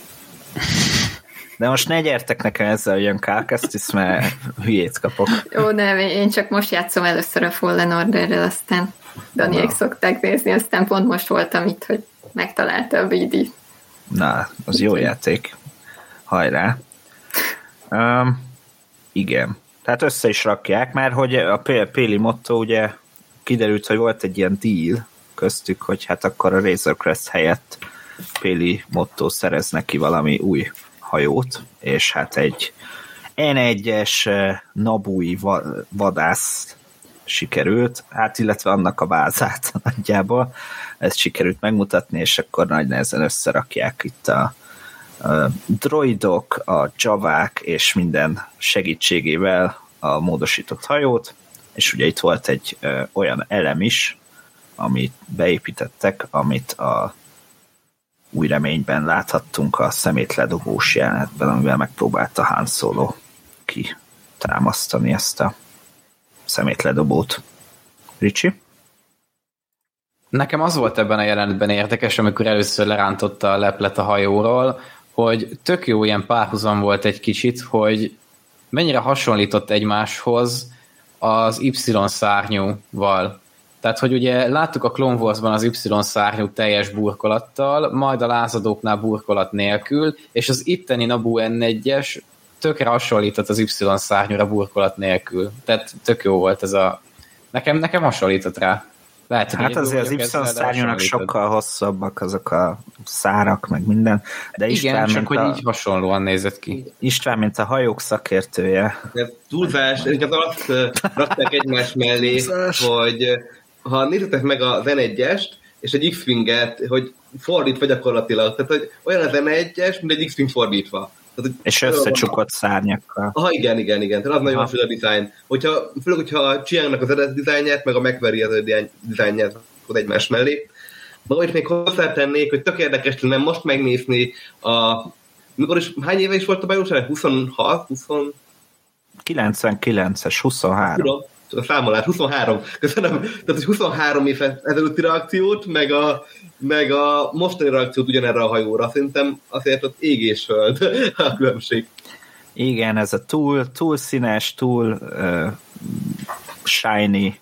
De most ne gyertek nekem ezzel, hogy ilyen Kálkesztis, mert hülyét kapok. Jó, nem, én csak most játszom először a Fallen Orderrel, aztán Daniék Na. szokták nézni, aztán pont most voltam itt, hogy megtalálta a BD. Na, az jó játék. Hajrá! Um, igen. Tehát össze is rakják, mert hogy a Péli motto ugye kiderült, hogy volt egy ilyen deal köztük, hogy hát akkor a Razor Crest helyett Péli motto szerez neki valami új hajót, és hát egy N1-es eh, Nabui vadász sikerült, hát illetve annak a bázát nagyjából, ezt sikerült megmutatni, és akkor nagy nehezen összerakják itt a droidok, a javák és minden segítségével a módosított hajót, és ugye itt volt egy olyan elem is, amit beépítettek, amit a új reményben láthattunk a szemétledobós jelenetben, amivel megpróbálta Han Solo ki támasztani ezt a szemétledobót. Ricsi? Nekem az volt ebben a jelenetben érdekes, amikor először lerántotta a leplet a hajóról, hogy tök jó ilyen párhuzam volt egy kicsit, hogy mennyire hasonlított egymáshoz az Y-szárnyúval. Tehát, hogy ugye láttuk a Clone Wars-ban az Y-szárnyú teljes burkolattal, majd a lázadóknál burkolat nélkül, és az itteni Nabu N1-es tökre hasonlított az Y-szárnyúra burkolat nélkül. Tehát tök jó volt ez a... Nekem, nekem hasonlított rá. Lehet, hát azért az Y-szárnyúnak sokkal hosszabbak azok a szárak, meg minden. De István, Igen, csak hogy a... így hasonlóan nézett ki. István, mint a hajók szakértője. Ez túlzás, és az azt rakták egymás mellé, hogy ha nézzetek meg a n 1 és egy X-Winget, hogy fordítva gyakorlatilag, tehát hogy olyan az N1-es, mint egy X-Wing fordítva. Tehát, hogy és összecsukott szárnyakkal. Aha, igen, igen, igen. Tehát az nagyon hasonló a dizájn. Hogyha, főleg, hogyha a Chiangnak az eredeti dizájnját, meg a McVery az dizájnját akkor egymás mellé. Is még hozzátennék, hogy tök érdekes lenne most megnézni a... Mikor is, hány éve is volt a bajnokság? 26? 20? 99-es, 23. Tudom, a számolás, 23. Köszönöm. Tehát, hogy 23 év ezelőtti reakciót, meg a, meg a mostani reakciót ugyanerre a hajóra. Szerintem azért ott ég és föld a különbség. Igen, ez a túl, túl színes, túl uh, shiny,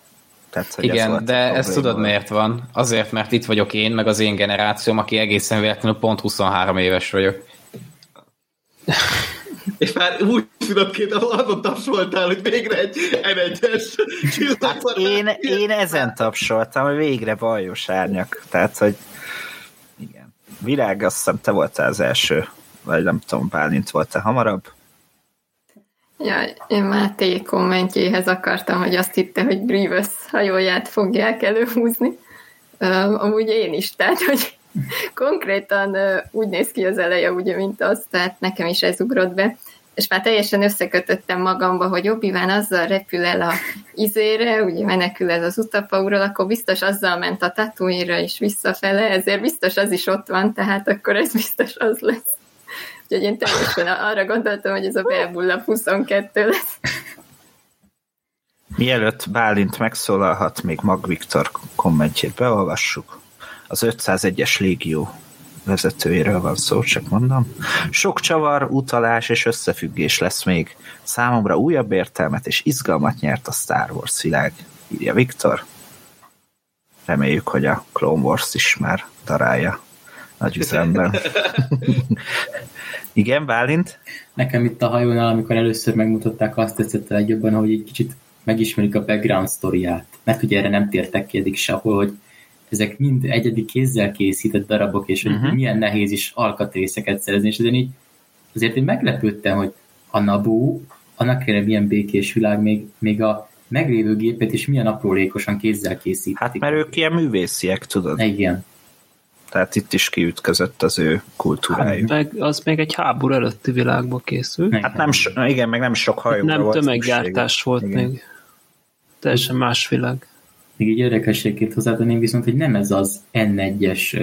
tehát, hogy Igen, ez de ezt tudod miért van? Azért, mert itt vagyok én, meg az én generációm, aki egészen véletlenül pont 23 éves vagyok. És már úgy szülöttként azon tapsoltál, hogy végre egy N1-es hát én, én ezen tapsoltam, hogy végre bajos árnyak. Tehát, hogy igen. Virág, azt hiszem, te voltál az első, vagy nem tudom, Bálint volt-e hamarabb? Ja, én Máté kommentjéhez akartam, hogy azt hitte, hogy Grievous hajóját fogják előhúzni. Uh, amúgy én is, tehát, hogy konkrétan úgy néz ki az eleje, ugye, mint az, tehát nekem is ez ugrott be, és már teljesen összekötöttem magamba, hogy obi azzal repül el a izére, ugye menekül ez az utapaúról, akkor biztos azzal ment a tatooine is visszafele, ezért biztos az is ott van, tehát akkor ez biztos az lesz. Úgyhogy én teljesen arra gondoltam, hogy ez a Bebulla 22 lesz. Mielőtt Bálint megszólalhat, még Mag Viktor kommentjét beolvassuk az 501-es légió vezetőjéről van szó, csak mondom. Sok csavar, utalás és összefüggés lesz még. Számomra újabb értelmet és izgalmat nyert a Star Wars világ, írja Viktor. Reméljük, hogy a Clone Wars is már darálja nagy üzemben. Igen, Bálint? Nekem itt a hajónál, amikor először megmutatták, azt tetszett a legjobban, hogy egy kicsit megismerjük a background sztoriát. Mert ugye erre nem tértek ki eddig sehol, hogy ezek mind egyedi kézzel készített darabok, és hogy uh-huh. milyen nehéz is alkatrészeket szerezni, és azért így, azért én meglepődtem, hogy a Nabu, annak kérem milyen békés világ, még, még a meglévő gépet is milyen aprólékosan kézzel készítik. Hát mert ők ilyen művésziek, tudod? Igen. Tehát itt is kiütközött az ő kultúrájuk. Hát meg, az még egy háború előtti világból készült. Hát nem, so, igen, meg nem sok hajó Nem volt tömeggyártás volt igen. még. Teljesen más világ. Még egy érdekességként hozzátenném viszont, hogy nem ez az N1-es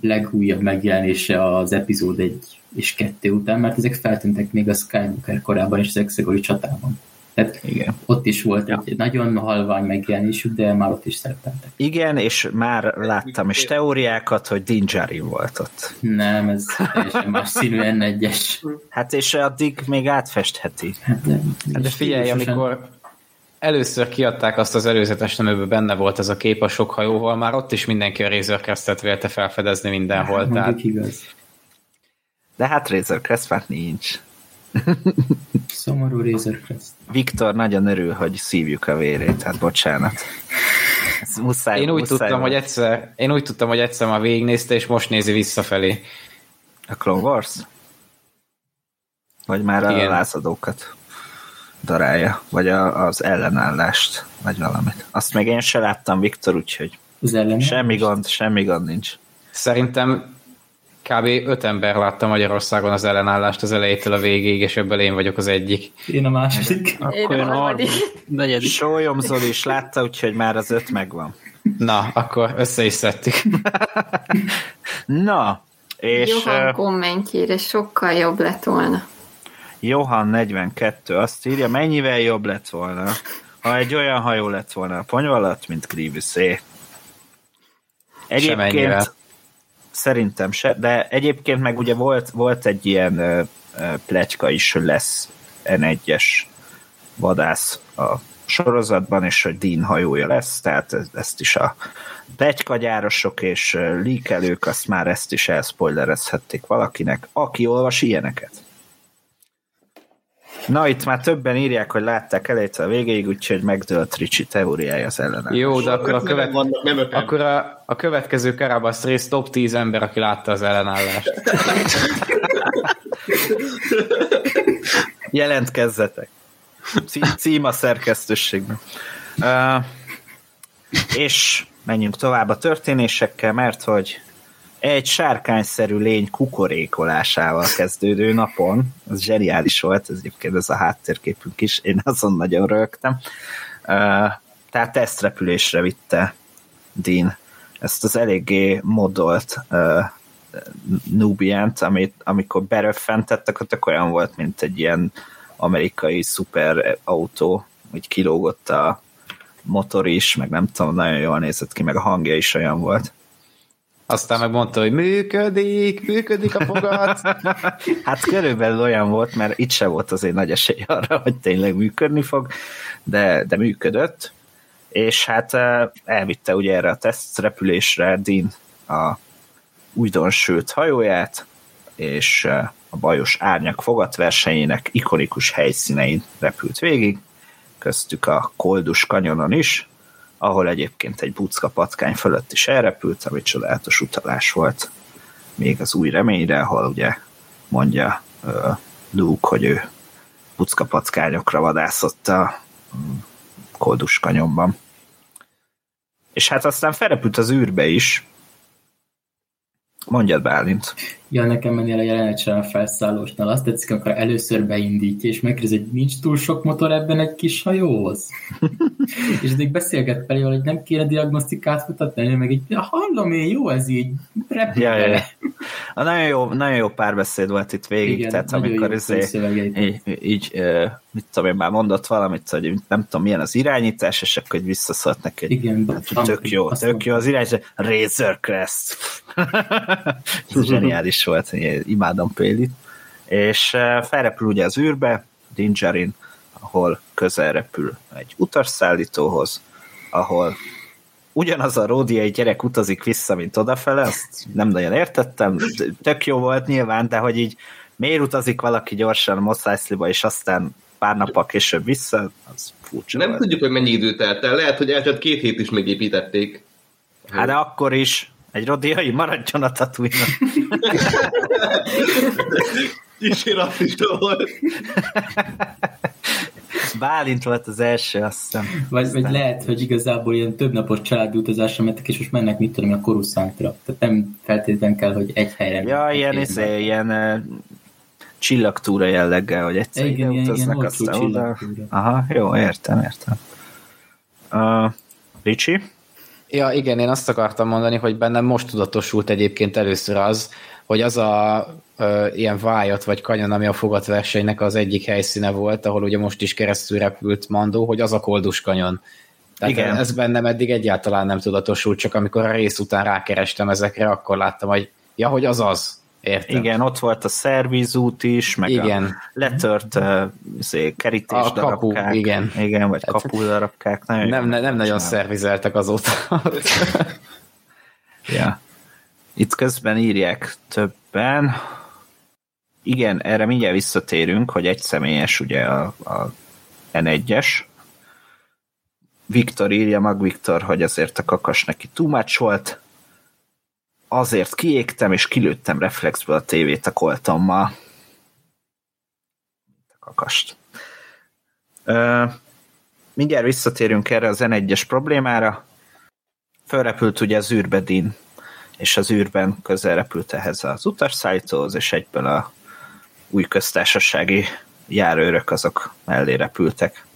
legújabb megjelenése az epizód 1 és 2 után, mert ezek feltűntek még a Skywalker korában és az Exegori csatában. Tehát Igen. ott is volt ja. egy nagyon halvány megjelenésük, de már ott is szerepeltek. Igen, és már láttam is teóriákat, hogy Dinjari volt ott. Nem, ez teljesen más színű N1-es. Hát és addig még átfestheti. Hát de, hát de figyelj, amikor először kiadták azt az előzetes nemőben benne volt ez a kép a sok hajóval, már ott is mindenki a Razor Crest-et vélte felfedezni mindenhol. Hát, tehát... igaz. De hát Razor Crest már nincs. Szomorú Razor Crest. Viktor nagyon örül, hogy szívjuk a vérét, hát bocsánat. Ez muszáj, én úgy muszáj tudtam, hogy egyszer, én úgy tudtam, hogy egyszer már végignézte, és most nézi visszafelé. A Clone Wars? Vagy már Igen. a lázadókat? Darálja, vagy a, az ellenállást, vagy valamit. Azt még én se láttam, Viktor, úgyhogy az semmi gond, semmi gond nincs. Szerintem kb. öt ember látta Magyarországon az ellenállást az elejétől a végéig, és ebből én vagyok az egyik. Én a második. Akkor én a harmadik. Negyedik. Sólyom Zoli is látta, úgyhogy már az öt megvan. Na, akkor össze is szedtük. Na, és... Johan kommentjére sokkal jobb lett volna. Johan 42 azt írja, mennyivel jobb lett volna, ha egy olyan hajó lett volna a ponyva alatt, mint Grievous-é. Egyébként szerintem se, de egyébként meg ugye volt, volt egy ilyen ö, ö, pletyka is, hogy lesz N1-es vadász a sorozatban, és hogy Dean hajója lesz, tehát ez- ezt is a plegykagyárosok és líkelők, azt már ezt is elspoilerezhették valakinek, aki olvas ilyeneket. Na, itt már többen írják, hogy látták elejétől a végéig, úgyhogy megdőlt Ricsi teóriája az ellenállás. Jó, de akkor a, követ, vannak, nem akkor a, a következő Karabas rész top 10 ember, aki látta az ellenállást. Jelentkezzetek. Cí- Cím a szerkesztőségnek. Uh, és menjünk tovább a történésekkel, mert hogy egy sárkányszerű lény kukorékolásával kezdődő napon, ez zseniális volt, ez egyébként ez a háttérképünk is, én azon nagyon rögtem. Uh, tehát tesztrepülésre vitte Dean ezt az eléggé modolt uh, Nubiant, amit amikor beröffentettek, ott olyan volt, mint egy ilyen amerikai szuper autó, hogy kilógott a motor is, meg nem tudom, nagyon jól nézett ki, meg a hangja is olyan volt. Aztán meg mondta, hogy működik, működik a fogat. Hát körülbelül olyan volt, mert itt se volt azért nagy esély arra, hogy tényleg működni fog, de, de működött, és hát eh, elvitte ugye erre a tesztrepülésre Dean a újdonsült hajóját, és eh, a bajos árnyak fogatversenyének ikonikus helyszínein repült végig, köztük a Koldus kanyonon is, ahol egyébként egy bucka patkány fölött is elrepült, ami csodálatos utalás volt még az új reményre, ahol ugye mondja uh, Luke, hogy ő bucka patkányokra vadászott a mm, Koldus kanyonban. És hát aztán felrepült az űrbe is. Mondjad, Bálint. Ja, nekem mennél a jelenet sem a felszállósnál. Azt tetszik, amikor először beindítja, és megkérdezi, hogy nincs túl sok motor ebben egy kis hajóhoz. és addig beszélget pedig, hogy nem kéne diagnosztikát mutatni, ő meg így, hallom én, jó ez így, repülj Ja, ja, vele." ja. A nagyon, jó, nagyon jó párbeszéd volt itt végig, Igen, tehát amikor izé, így, így mit tudom én, már mondott valamit, hogy nem tudom milyen az irányítás, és akkor visszaszólt neki, hogy Igen, Hát, tök jó, tök jó az irányítás, Razor Crest. Ez zseniális volt, én imádom Pélit. És eh, felrepül ugye az űrbe, Dingerin, ahol közel repül egy utasszállítóhoz, ahol ugyanaz a ródiai gyerek utazik vissza, mint odafele, azt nem nagyon értettem, tök jó volt nyilván, de hogy így miért utazik valaki gyorsan a Mos Eisley-ba, és aztán pár nappal később vissza, az furcsa Nem volt. tudjuk, hogy mennyi idő telt el. Lehet, hogy eltelt két hét is megépítették. Hát de akkor is egy rodiai maradjon a tatooine Kicsi rasszista volt. Bálint volt az első, azt hiszem. Vagy, vagy lehet, hogy igazából ilyen több napos családi utazásra mentek, és most mennek, mit tudom, a Coruscantra. Tehát nem feltétlenül kell, hogy egy helyre. Ja, ilyen, izé, ilyen uh, csillagtúra jelleggel, hogy egyszer Igen, ide igen, igen, utaznak, olcsó aztán oda. Aha, jó, értem, értem. Uh, Ricsi? Ja, igen, én azt akartam mondani, hogy bennem most tudatosult egyébként először az, hogy az a ö, ilyen vájat vagy kanyon, ami a fogatversenynek az egyik helyszíne volt, ahol ugye most is keresztül repült Mandó, hogy az a Koldus kanyon. Tehát Igen. ez bennem eddig egyáltalán nem tudatosult, csak amikor a rész után rákerestem ezekre, akkor láttam, hogy ja, hogy az az. Értem. Igen, ott volt a szervízút is, meg Igen. a letört uh, kerítés A kapu, darabkák. igen. Igen, vagy kapu darabkák. Nagyon Nem, nem, nem nagyon szervizeltek azóta. Ja. Itt közben írják többen. Igen, erre mindjárt visszatérünk, hogy egy személyes ugye a, a N1-es. Viktor írja mag Viktor, hogy azért a kakas neki too much volt. Azért kiégtem, és kilőttem reflexből a tévét a koltommal. A kakast. Ö, mindjárt visszatérünk erre az N1-es problémára. Fölrepült ugye az űrbe Dean, és az űrben közel repült ehhez az utasszállítóhoz, és egyből a új köztársasági járőrök azok mellé repültek.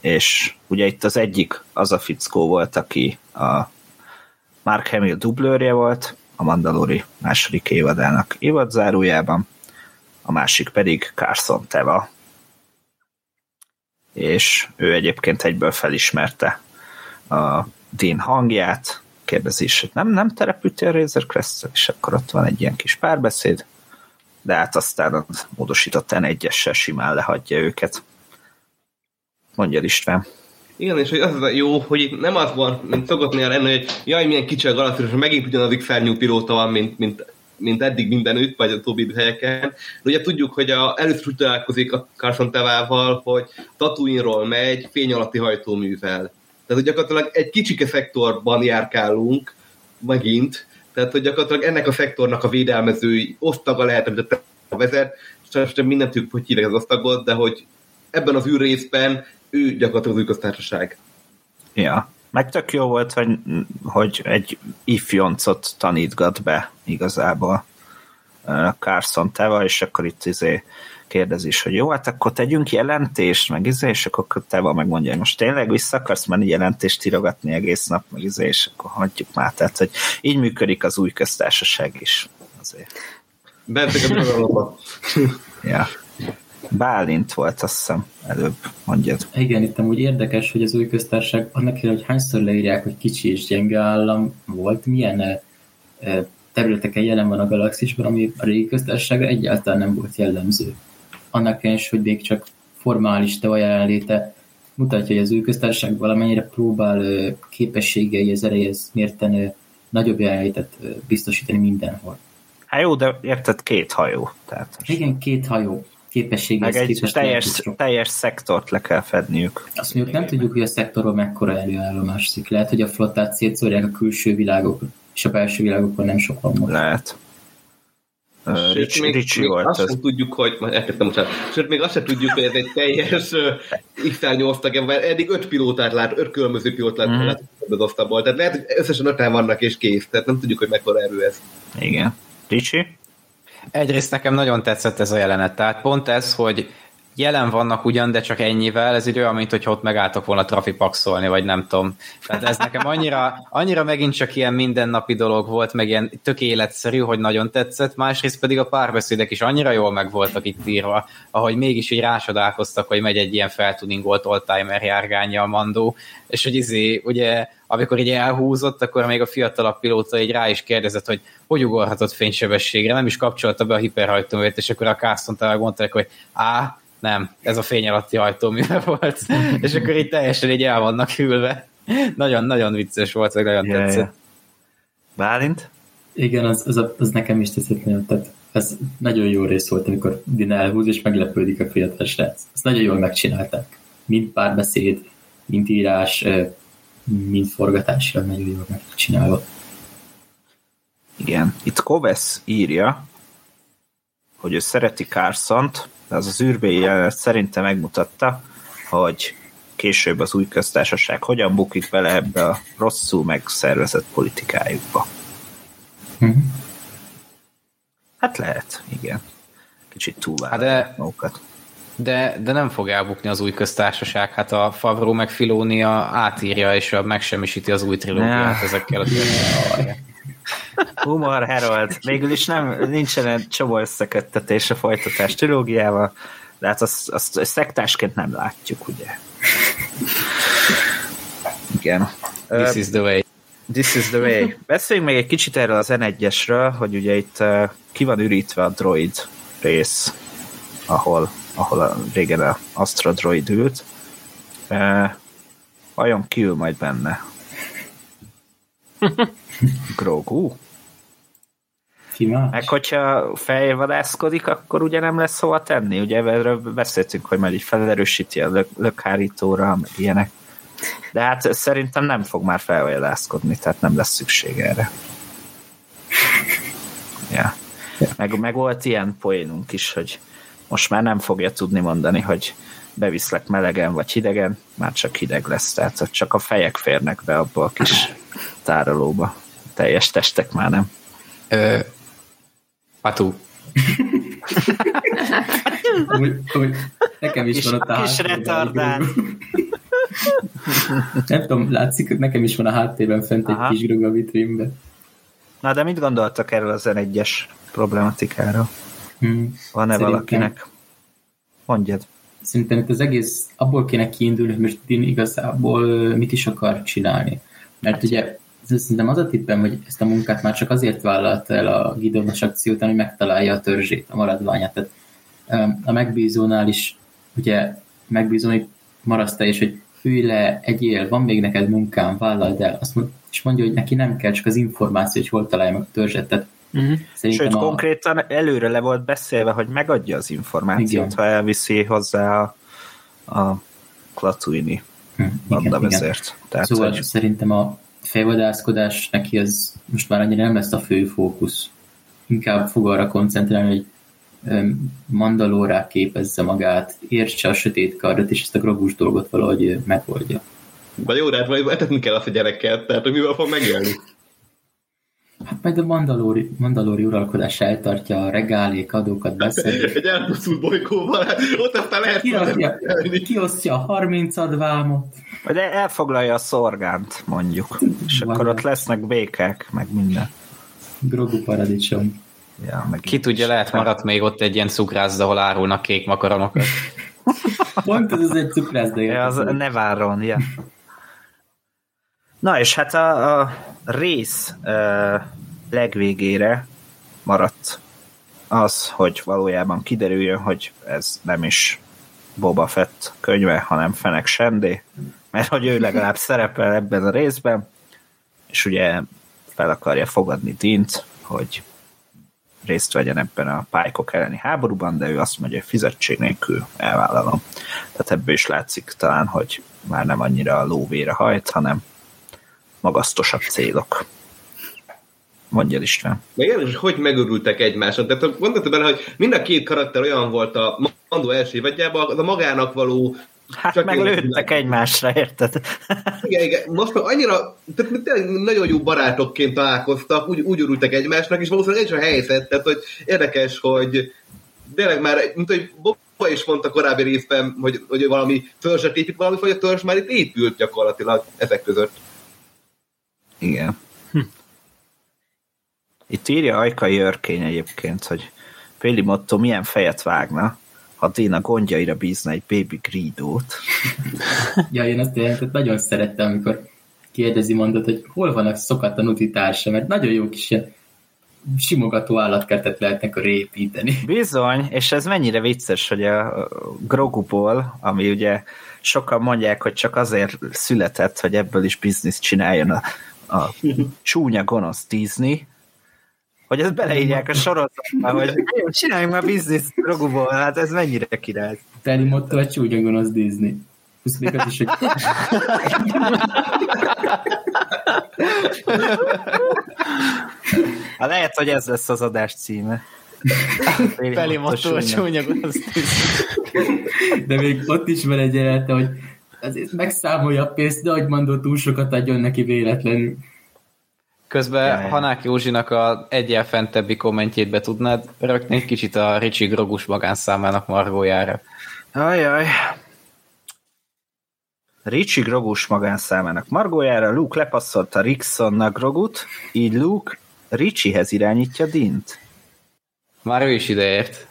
És ugye itt az egyik az a fickó volt, aki a Mark Hamill dublőrje volt, a Mandalori második évadának évadzárójában, a másik pedig Carson Teva. És ő egyébként egyből felismerte a Dean hangját, kérdezi is, hogy nem, nem települtél Razor crest és akkor ott van egy ilyen kis párbeszéd, de hát aztán a módosított N1-essel simán lehagyja őket. Mondja István. Igen, és hogy az a jó, hogy itt nem az van, mint szokott néha lenni, hogy jaj, milyen kicsi a galaxis, és megint ugyanazik felnyú pilóta van, mint, mint, mint eddig mindenütt, vagy a többi helyeken. De ugye tudjuk, hogy a, először úgy találkozik a Carson Tevával, hogy Tatooine-ról megy fény alatti hajtóművel. Tehát, hogy gyakorlatilag egy kicsike szektorban járkálunk, megint, tehát, hogy gyakorlatilag ennek a szektornak a védelmezői osztaga lehet, amit a vezet, és mindent tudjuk, hogy hívják az osztagot, de hogy ebben az űrrészben ő gyakorlatilag az köztársaság. Ja. Meg tök jó volt, hogy, hogy egy ifjoncot tanítgat be igazából Carson Teva, és akkor itt izé kérdezi is, hogy jó, hát akkor tegyünk jelentést, meg izé, és akkor Teva megmondja, hogy most tényleg vissza akarsz menni jelentést írogatni egész nap, meg izé, és akkor hagyjuk már. Tehát, hogy így működik az új köztársaság is. Azért. Bentek a ja. Bálint volt, azt hiszem, előbb mondjad. Igen, itt amúgy érdekes, hogy az új köztársaság, annak hogy hányszor leírják, hogy kicsi és gyenge állam volt, milyen e, területeken jelen van a galaxisban, ami a régi köztársaságra egyáltalán nem volt jellemző. Annak is, hogy még csak formális teva jelenléte mutatja, hogy az új köztársaság valamennyire próbál képességei, az erejehez mérten nagyobb jelenlétet biztosítani mindenhol. Hát jó, de érted, két hajó. Tehát Igen, két hajó képességhez Meg egy teljes, teljes szektort le kell fedniük. Azt mondjuk nem tudjuk, hogy a szektorban mekkora előállomás szik. Lehet, hogy a flottát szétszórják a külső világok, és a belső világokon nem sok van most. Lehet. Uh, Ricsi, még, Ricsi még volt azt az. sem tudjuk, hogy, majd elkezdtem most sőt, még azt sem tudjuk, hogy ez egy teljes uh, X-8 tag, mert eddig öt pilótát lát, öt különböző pilótát mm. lát az osztából, tehát lehet, hogy összesen öten vannak és kész, tehát nem tudjuk, hogy mekkora erő ez. Igen. Ricsi? Egyrészt nekem nagyon tetszett ez a jelenet, tehát pont ez, hogy jelen vannak ugyan, de csak ennyivel, ez így olyan, mint hogy ott megálltok volna trafipaxolni, vagy nem tudom. Tehát ez nekem annyira, annyira megint csak ilyen mindennapi dolog volt, meg ilyen tök életszerű, hogy nagyon tetszett, másrészt pedig a párbeszédek is annyira jól meg voltak itt írva, ahogy mégis így rásodálkoztak, hogy megy egy ilyen feltuningolt oldtimer járgánya a mandó, és hogy izé, ugye amikor így elhúzott, akkor még a fiatalabb pilóta így rá is kérdezett, hogy hogy ugorhatott fénysebességre, nem is kapcsolta be a hiperhajtóművét, és akkor a Caston talán mondták, hogy á, nem, ez a fény alatti hajtóműve volt, és akkor így teljesen így el vannak hűlve. Nagyon-nagyon vicces volt, meg nagyon yeah, tetszett. Yeah. Bálint? Igen, az, az, az nekem is tetszett nagyon, tehát ez nagyon jó rész volt, amikor Din elhúz, és meglepődik a fiatal srác. Ezt nagyon jól megcsinálták. Mind párbeszéd, mind írás, mind forgatásra nagyon jól megcsinálva. Igen, itt Koves írja, hogy ő szereti Carsont, de az az űrbéli jelenet szerintem megmutatta, hogy később az új köztársaság hogyan bukik bele ebbe a rosszul megszervezett politikájukba. Mm-hmm. Hát lehet, igen. Kicsit túl hát de, magukat. De, de nem fog elbukni az új köztársaság. Hát a Favro meg Filónia átírja és megsemmisíti az új trilógiát ezekkel a Humor, Harold. Végül is nem, nincsen egy csomó összeköttetés a folytatás trilógiával, de hát azt, azt, azt szektásként nem látjuk, ugye. Igen. This is the way. This is the way. Beszéljünk még egy kicsit erről az N1-esről, hogy ugye itt uh, ki van ürítve a droid rész, ahol, ahol a, régen a Astra droid ült. Uh, vajon ki ül majd benne? Grogu? Ki más? Meg hogyha fejvadászkodik, akkor ugye nem lesz hova tenni. Ugye erről beszéltünk, hogy majd így felerősíti a lök, lökhárítóra, meg ilyenek. De hát szerintem nem fog már felvadászkodni, tehát nem lesz szükség erre. Ja. Meg, meg volt ilyen poénunk is, hogy most már nem fogja tudni mondani, hogy beviszlek melegen vagy hidegen, már csak hideg lesz, tehát csak a fejek férnek be abba a kis tárolóba. Teljes testek már nem. Ö, Patu. úgy, úgy, nekem is kis, van a Kis retardál. Nem tudom, látszik, nekem is van a háttérben fent Aha. egy kis grug a vitrínben. Na, de mit gondoltak erről az egyes problematikáról? Hmm. Van-e Szerintem... valakinek? Mondjad. Szerintem itt az egész abból kéne kiindulni, hogy most Din igazából mit is akar csinálni. Mert ugye ez szerintem az a tippem, hogy ezt a munkát már csak azért vállalta el a Gideonos akció után, hogy megtalálja a törzsét, a maradványát. Tehát a megbízónál is ugye maradsz te is, hogy ülj le, egyél, van még neked munkám, vállald el. Azt mond, és mondja, hogy neki nem kell csak az információ, hogy hol találja meg a törzset. Tehát Uh-huh. Sőt, a... konkrétan előre le volt beszélve, hogy megadja az információt, Igen. ha elviszi hozzá a, a Klatuini Hm, igen, igen. Tehát, Szóval hogy szerintem a fejvadászkodás neki az most már annyira nem lesz a fő fókusz. Inkább fog arra koncentrálni, hogy mandalórá képezze magát, értse a sötét kardot, és ezt a grogus dolgot valahogy megoldja. De jó, de hát etetni kell azt a gyereket, tehát hogy mivel fog megélni. Hát majd a mandalóri, mandalóri uralkodás eltartja a regálék, adókat beszél. Egy elpusztult bolygóval, hát ott aztán lehet Kiosztja, élni. kiosztja a 30 advámot. vagy elfoglalja a szorgánt, mondjuk. És akkor Vagy- ott lesznek békák, meg minden. Grogu paradicsom. Ja, meg Ki tudja, lehet maradt még ott egy ilyen cukrász, ahol árulnak kék makaronokat. Pont ez az egy cukrászda Ja, az Neváron, ja. Na, és hát a, a rész uh, legvégére maradt az, hogy valójában kiderüljön, hogy ez nem is Boba Fett könyve, hanem Fenek Sendé, mert hogy ő legalább szerepel ebben a részben, és ugye fel akarja fogadni Dint, hogy részt vegyen ebben a pálykok elleni háborúban, de ő azt mondja, hogy fizetség nélkül elvállalom. Tehát ebből is látszik talán, hogy már nem annyira a lóvére hajt, hanem magasztosabb célok. Mondja István. Meg érdekes, hogy hogy megörültek egymáson. Tehát gondoltam bele, hogy mind a két karakter olyan volt a Mando első évadjában, az a magának való Hát Csak meg lőttek egymásra, érted? Igen, igen. Most meg annyira, tehát tényleg nagyon jó barátokként találkoztak, úgy, úgy örültek egymásnak, és valószínűleg ez is a helyzet, tehát hogy érdekes, hogy tényleg már, mint hogy Boba is mondta korábbi részben, hogy, hogy valami törzset épít, valami vagy a törzs már itt épült gyakorlatilag ezek között. Igen. Itt írja Ajkai Örkény egyébként, hogy Péli Motto milyen fejet vágna, ha Dina gondjaira bízna egy baby Greedót. Ja, én azt jelentett, nagyon szerettem, amikor kérdezi, mondod, hogy hol van a szokatlan úti társa, mert nagyon jó kis ilyen simogató állatkertet lehetnek a építeni. Bizony, és ez mennyire vicces, hogy a Groguból, ami ugye sokan mondják, hogy csak azért született, hogy ebből is bizniszt csináljon a, a csúnya gonosz Disney, hogy ezt beleírják a sorozatba, hogy "Jó, csináljunk már bizniszt Groguból, hát ez mennyire király. Teli motto a csúnya gonosz Disney. Plusz még az is, hogy Hát lehet, hogy ez lesz az adás címe. Feli motto a csúnya gonosz de még ott is van egy jelenete, hogy azért megszámolja a pénzt, de hogy mondott, túl sokat adjon neki véletlenül. Közben Ja, ja. Hanák Józsinak a egyel fentebbi kommentjét be tudnád rögtön egy kicsit a Ricsi Grogus magánszámának margójára. Ajaj. Ricsi Grogus magánszámának margójára Luke lepasszolta Ricksonnak Grogut, így Luke Ricsihez irányítja Dint. Már ő is ideért.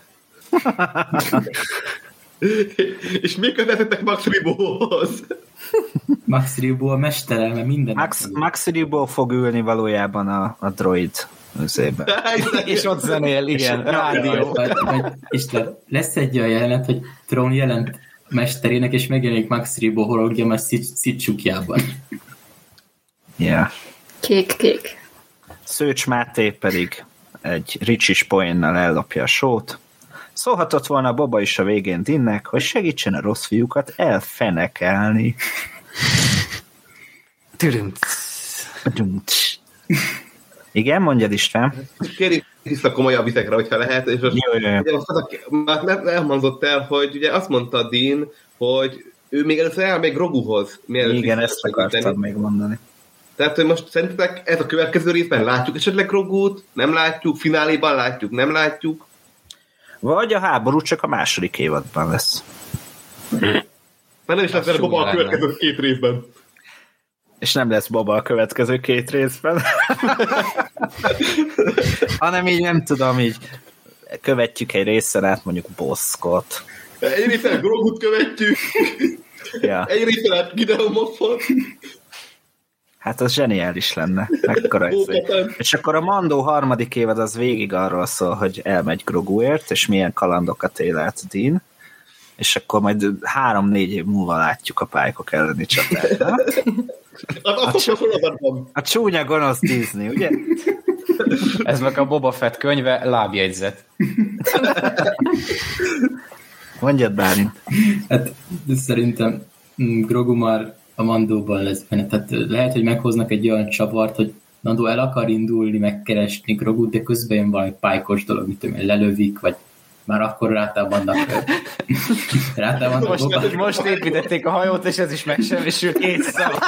És még kötetettek Max Ribóhoz. Max Rebo a mestere, mert minden... Max, Max Ribó fog ülni valójában a, a droid üzébe. És ott zenél, igen, rádió. István, lesz egy olyan jelenet, hogy Tron jelent mesterének, és megjelenik Max Rebo horogja már Sziccsukjában. Yeah. Kék-kék. Szőcs Máté pedig egy ricsis poénnal ellopja a sót. Szólhatott volna Boba is a végén Dinnek, hogy segítsen a rossz fiúkat elfenekelni. Igen, mondjad István. Kérjük vissza komolyabb vizekre, hogyha lehet, és most Jó, jó. Ugye most az a, már nem elhangzott el, hogy ugye azt mondta Dean, hogy ő még először elmegy Groguhoz. mielőtt Igen, ezt akartam még mondani. Tehát, hogy most szerintetek ez a következő részben látjuk esetleg Grogut, nem látjuk, fináléban látjuk, nem látjuk. Vagy a háború csak a második évadban lesz. Mert nem is lesz Boba a lenne. következő két részben. És nem lesz Boba a következő két részben. Hanem így nem tudom, így követjük egy részen át mondjuk Boszkot. Egy részen Grogut követjük, Ja. egy részen át Gideon Moffat. Hát az zseniális lenne. Mekkora izé. És akkor a Mandó harmadik évad az végig arról szól, hogy elmegy Groguért, és milyen kalandokat él át Dean, és akkor majd három-négy év múlva látjuk a pálykok elleni csatát. A, a, sorozatban. A csúnya gonosz Disney, ugye? Ez meg a Boba Fett könyve, lábjegyzet. Mondjad, Bálint. Hát szerintem mm, Grogu már a Mandóban lesz benne. Tehát lehet, hogy meghoznak egy olyan csavart, hogy Nando el akar indulni, megkeresni Grogut, de közben jön valami pálykos dolog, mit tudom én, lelövik, vagy már akkor rátámadnak. rátámadnak Boba. Most, most építették a hajót, és ez is megsemmisült két szava.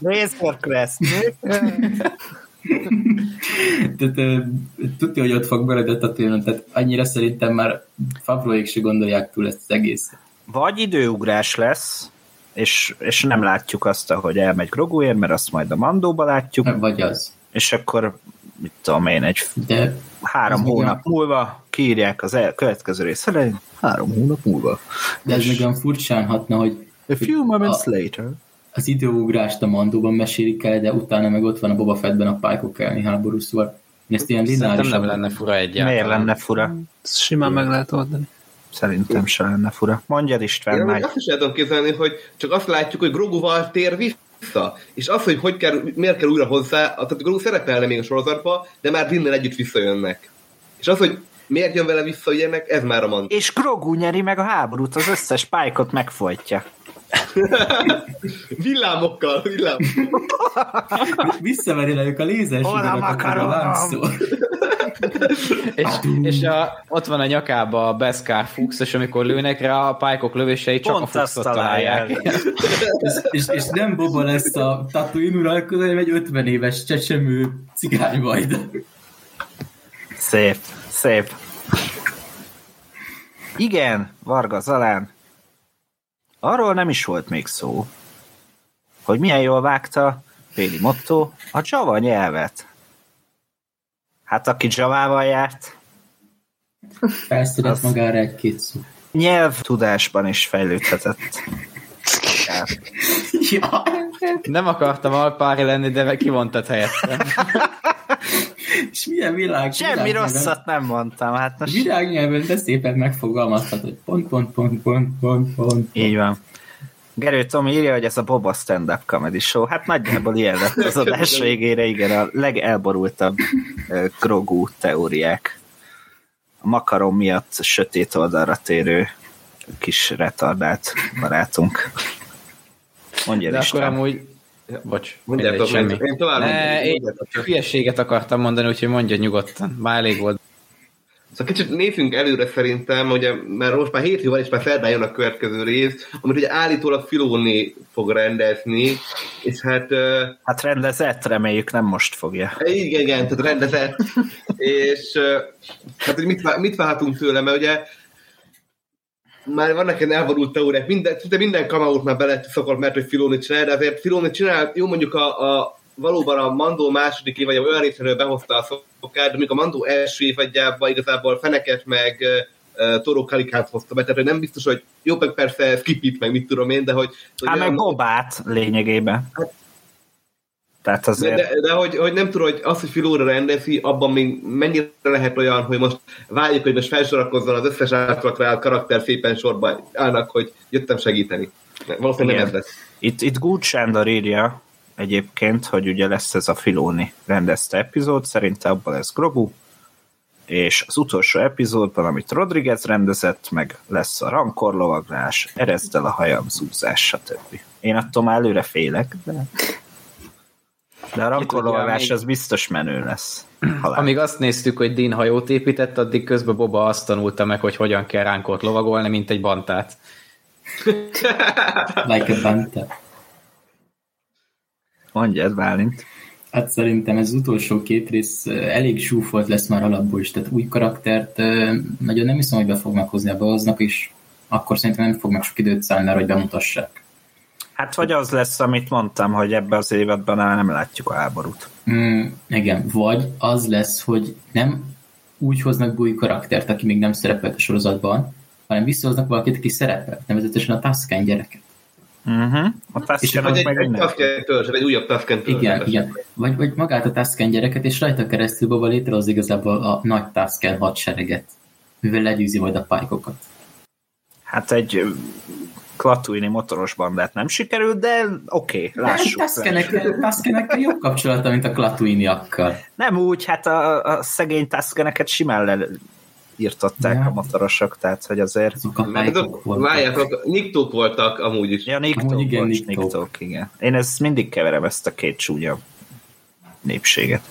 Razor Crest. Tehát tudja, hogy ott fog maradni a tőlem, tehát annyira szerintem már Favroék se gondolják túl ezt az egészet. Vagy időugrás lesz, és, és nem látjuk azt, hogy elmegy Groguért, mert azt majd a Mandóba látjuk, Vagy az. és akkor mit tudom én, egy De három hónap olyan- múlva kiírják az el, következő rész elején, három hónap múlva. De ez még olyan furcsán hatna, hogy A few moments A- later. Az időugrást a Mandóban mesélik el, de utána meg ott van a Boba Fettben a pálykok elleni háború, szóval én ezt ilyen lineárisan... nem lenne fura egyáltalán. Miért lenne fura? Ezt simán meg lehet oldani. Szerintem se lenne fura. Mondjad István, Én még azt is tudom képzelni, hogy csak azt látjuk, hogy Groguval tér vissza. És az, hogy, hogy kell, miért kell újra hozzá, tehát Grogu szerepelne még a sorozatba, de már Dinnel együtt visszajönnek. És az, hogy miért jön vele vissza ilyenek, ez már a mond. És Grogu nyeri meg a háborút, az összes pálykot megfojtja. Villámokkal, villámokkal. Visszaveri le ők a Hol a lángszó. És, és a, ott van a nyakába a Beskar Fuchs, és amikor lőnek rá, a pálykok lövései csak Pont a Fuchsot találják. találják. és, és, és, nem Boba lesz a Tatooine uralkodó, hanem egy 50 éves csecsemő cigány majd. Szép, szép. Igen, Varga Zalán. Arról nem is volt még szó, hogy milyen jól vágta Péli Motto a Java nyelvet. Hát aki Javával járt, Felszedett Az- magára egy-két szó. nyelvtudásban is fejlődhetett. Ja. Nem akartam alpári lenni, de kivontat helyettem. És milyen világ, Semmi világnyelven- rosszat nem mondtam, hát most Világnyelven de szépen megfogalmazhat, hogy pont, pont, pont, pont, pont, pont. így van. Gerő Tomi írja, hogy ez a Boba stand-up comedy show. Hát nagyjából ilyen lett az adás végére, igen, a legelborultabb ö, Grogu teóriák. A makaron miatt sötét oldalra térő kis retardált barátunk. Mondja De akkor István. amúgy... Bocs, Mondjátok, mindegy, semmi. én tovább Ne, én hülyeséget akartam mondani, úgyhogy mondja nyugodtan. Már elég volt. Szóval kicsit nézzünk előre szerintem, ugye, mert most már hétfő van, és már szerdán jön a következő rész, amit ugye állítólag Filóni fog rendezni, és hát Hát rendezett, reméljük nem most fogja. igen, igen, tehát rendezett, és hát hogy mit, mit várhatunk tőle, mert ugye már vannak ilyen elvonult teóriák, minden, szinte minden kamaut már bele szokott, mert hogy Filoni csinál, de azért Filoni csinál, jó mondjuk a, a valóban a Mandó második év, vagy olyan részéről behozta a szokát, de még a Mandó első évadjában igazából feneket meg uh, Toro Kalikát hozta be, tehát hogy nem biztos, hogy jó, meg persze Skipit, meg mit tudom én, de hogy... hogy Hát meg Bobát lényegében. Tehát de, azért... de, de hogy, hogy, nem tudom, hogy az, hogy Filóra rendezi, abban még mennyire lehet olyan, hogy most várjuk, hogy most felsorakozzon az összes általakra állt karakter szépen sorba állnak, hogy jöttem segíteni. Valószínűleg nem ez lesz. Itt, itt Good Sándor írja egyébként, hogy ugye lesz ez a Filoni rendezte epizód, szerinte abban lesz Grogu, és az utolsó epizódban, amit Rodriguez rendezett, meg lesz a rankorlovaglás, erezd el a hajam, zúzás, stb. Én attól már előre félek, de, de a rankorlovaglás még- az biztos menő lesz. Halál. Amíg azt néztük, hogy Dean hajót épített, addig közben Boba azt tanulta meg, hogy hogyan kell ránkot lovagolni, mint egy bantát. Like a banta. Mondjad, Bálint. Hát szerintem ez az utolsó két rész elég zsúfolt lesz már alapból is, tehát új karaktert nagyon nem hiszem, hogy be fognak hozni a behoznak, és akkor szerintem nem fognak sok időt szállni arra, hogy bemutassák. Hát vagy az lesz, amit mondtam, hogy ebbe az évadban nem látjuk a háborút. Mm, igen, vagy az lesz, hogy nem úgy hoznak be új karaktert, aki még nem szerepelt a sorozatban, hanem visszahoznak valakit, aki szerepel, nevezetesen a Tusken gyereket. Uh-huh. A És Tusken vagy az egy, meg egy. Tusken törzs, egy újabb Tusken törzs. Igen, igen. Vagy, vagy magát a Tusken gyereket, és rajta keresztül Boba létrehoz igazából a nagy Tusken hadsereget, mivel legyőzi majd a pályokat. Hát egy ö, Klatuini motoros bandát nem sikerült, de oké, okay, lássuk. lássuk. Tuskenekkel jobb kapcsolata, mint a Klatuiniakkal. Nem úgy, hát a, a szegény Tuskeneket simán le írtották Ja. a motorosok, tehát hogy azért... Voltak. várjátok, nyiktók voltak amúgy is. Ja, Niktók, Amúgy igen, bocs, Niktók. Niktók, igen. Én ezt mindig keverem, ezt a két csúnya népséget.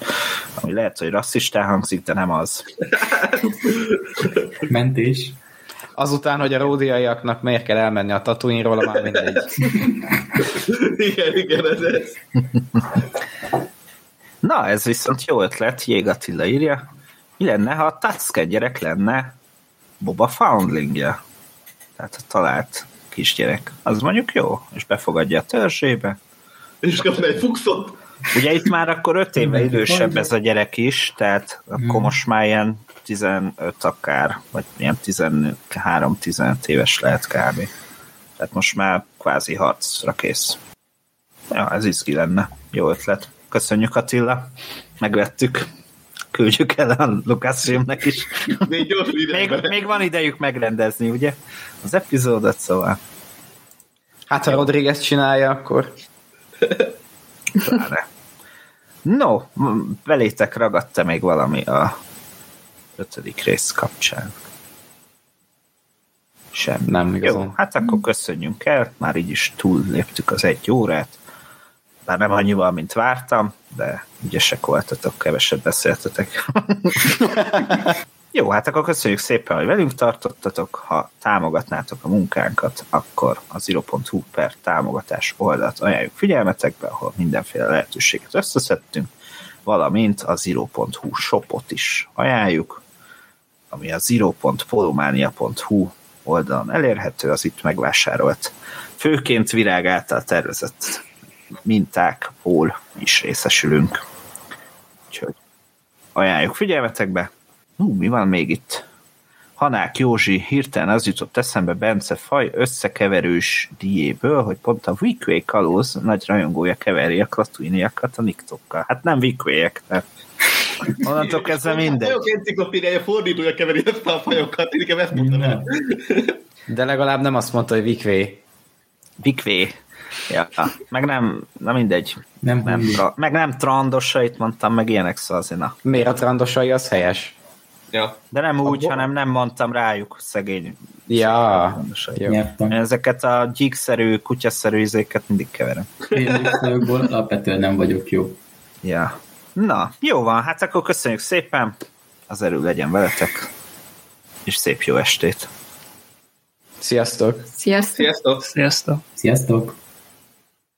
Ami lehet, hogy rasszistán hangzik, de nem az. Mentés. Azután, hogy a ródiaiaknak miért kell elmenni a Tatooine-ról, már mindegy. igen, igen, ez ez. Na, ez viszont jó ötlet, Jég Attila írja. Mi lenne, ha a Tusken gyerek lenne Boba Foundlingje? Tehát a talált kisgyerek. Az mondjuk jó, és befogadja a törzsébe. És kapna egy fuxot. Ugye itt már akkor öt éve idősebb ez a gyerek is, tehát akkor Hmm. most már ilyen 15 akár, vagy ilyen 13-15 éves lehet kb. Tehát most már kvázi harcra kész. Ja, ez izgi lenne. Jó ötlet. Köszönjük Attila. Megvettük. Küldjük el a Lucasfilmnek is. Még Még, még van idejük megrendezni, ugye? Az epizódot, szóval Hát, ha Rodriguez csinálja, akkor pláne. No, belétek ragadt még valami a ötödik rész kapcsán? Semmi. Nem igazán. Jó, hát akkor köszönjünk el, már így is túl léptük az egy órát, bár nem annyival, mint vártam, de ügyesek voltatok, keveset beszéltetek. Jó, hát akkor köszönjük szépen, hogy velünk tartottatok. Ha támogatnátok a munkánkat, akkor a zero.hu per támogatás oldalt ajánljuk figyelmetekbe, ahol mindenféle lehetőséget összeszedtünk, valamint a zero.hu shopot is ajánljuk, ami a zero.polomania.hu oldalon elérhető, az itt megvásárolt, főként virág által tervezett mintákból is részesülünk. Úgyhogy ajánljuk figyelmetekbe. Hú, mi van még itt? Hanák Józsi hirtelen az jutott eszembe Bence faj összekeverős diéből, hogy pont a Weekway kalóz nagy rajongója keveri a klatuiniakat a niktokkal. Hát nem Weekwayek, tehát onnantól kezdve A fajok enciklopédiája fordítója keveri ezt a fajokat, én inkább ezt mondanám. de legalább nem azt mondta, hogy Vikvé. Weekway. Ja, meg nem, na mindegy. Nem, Nem, nem tra- meg nem trandosait mondtam, meg ilyenek szóval azért na. Miért a trandosai az helyes? Ja. De nem úgy, Abba- hanem nem mondtam rájuk, szegény Ja. Én ezeket a gyíkszerű, kutyaszerű izéket mindig keverem. Én alapvetően nem vagyok jó. Ja. Na, jó van, hát akkor köszönjük szépen, az erő legyen veletek, és szép jó estét. Sziasztok! Sziasztok! Sziasztok! Sziasztok! Sziasztok!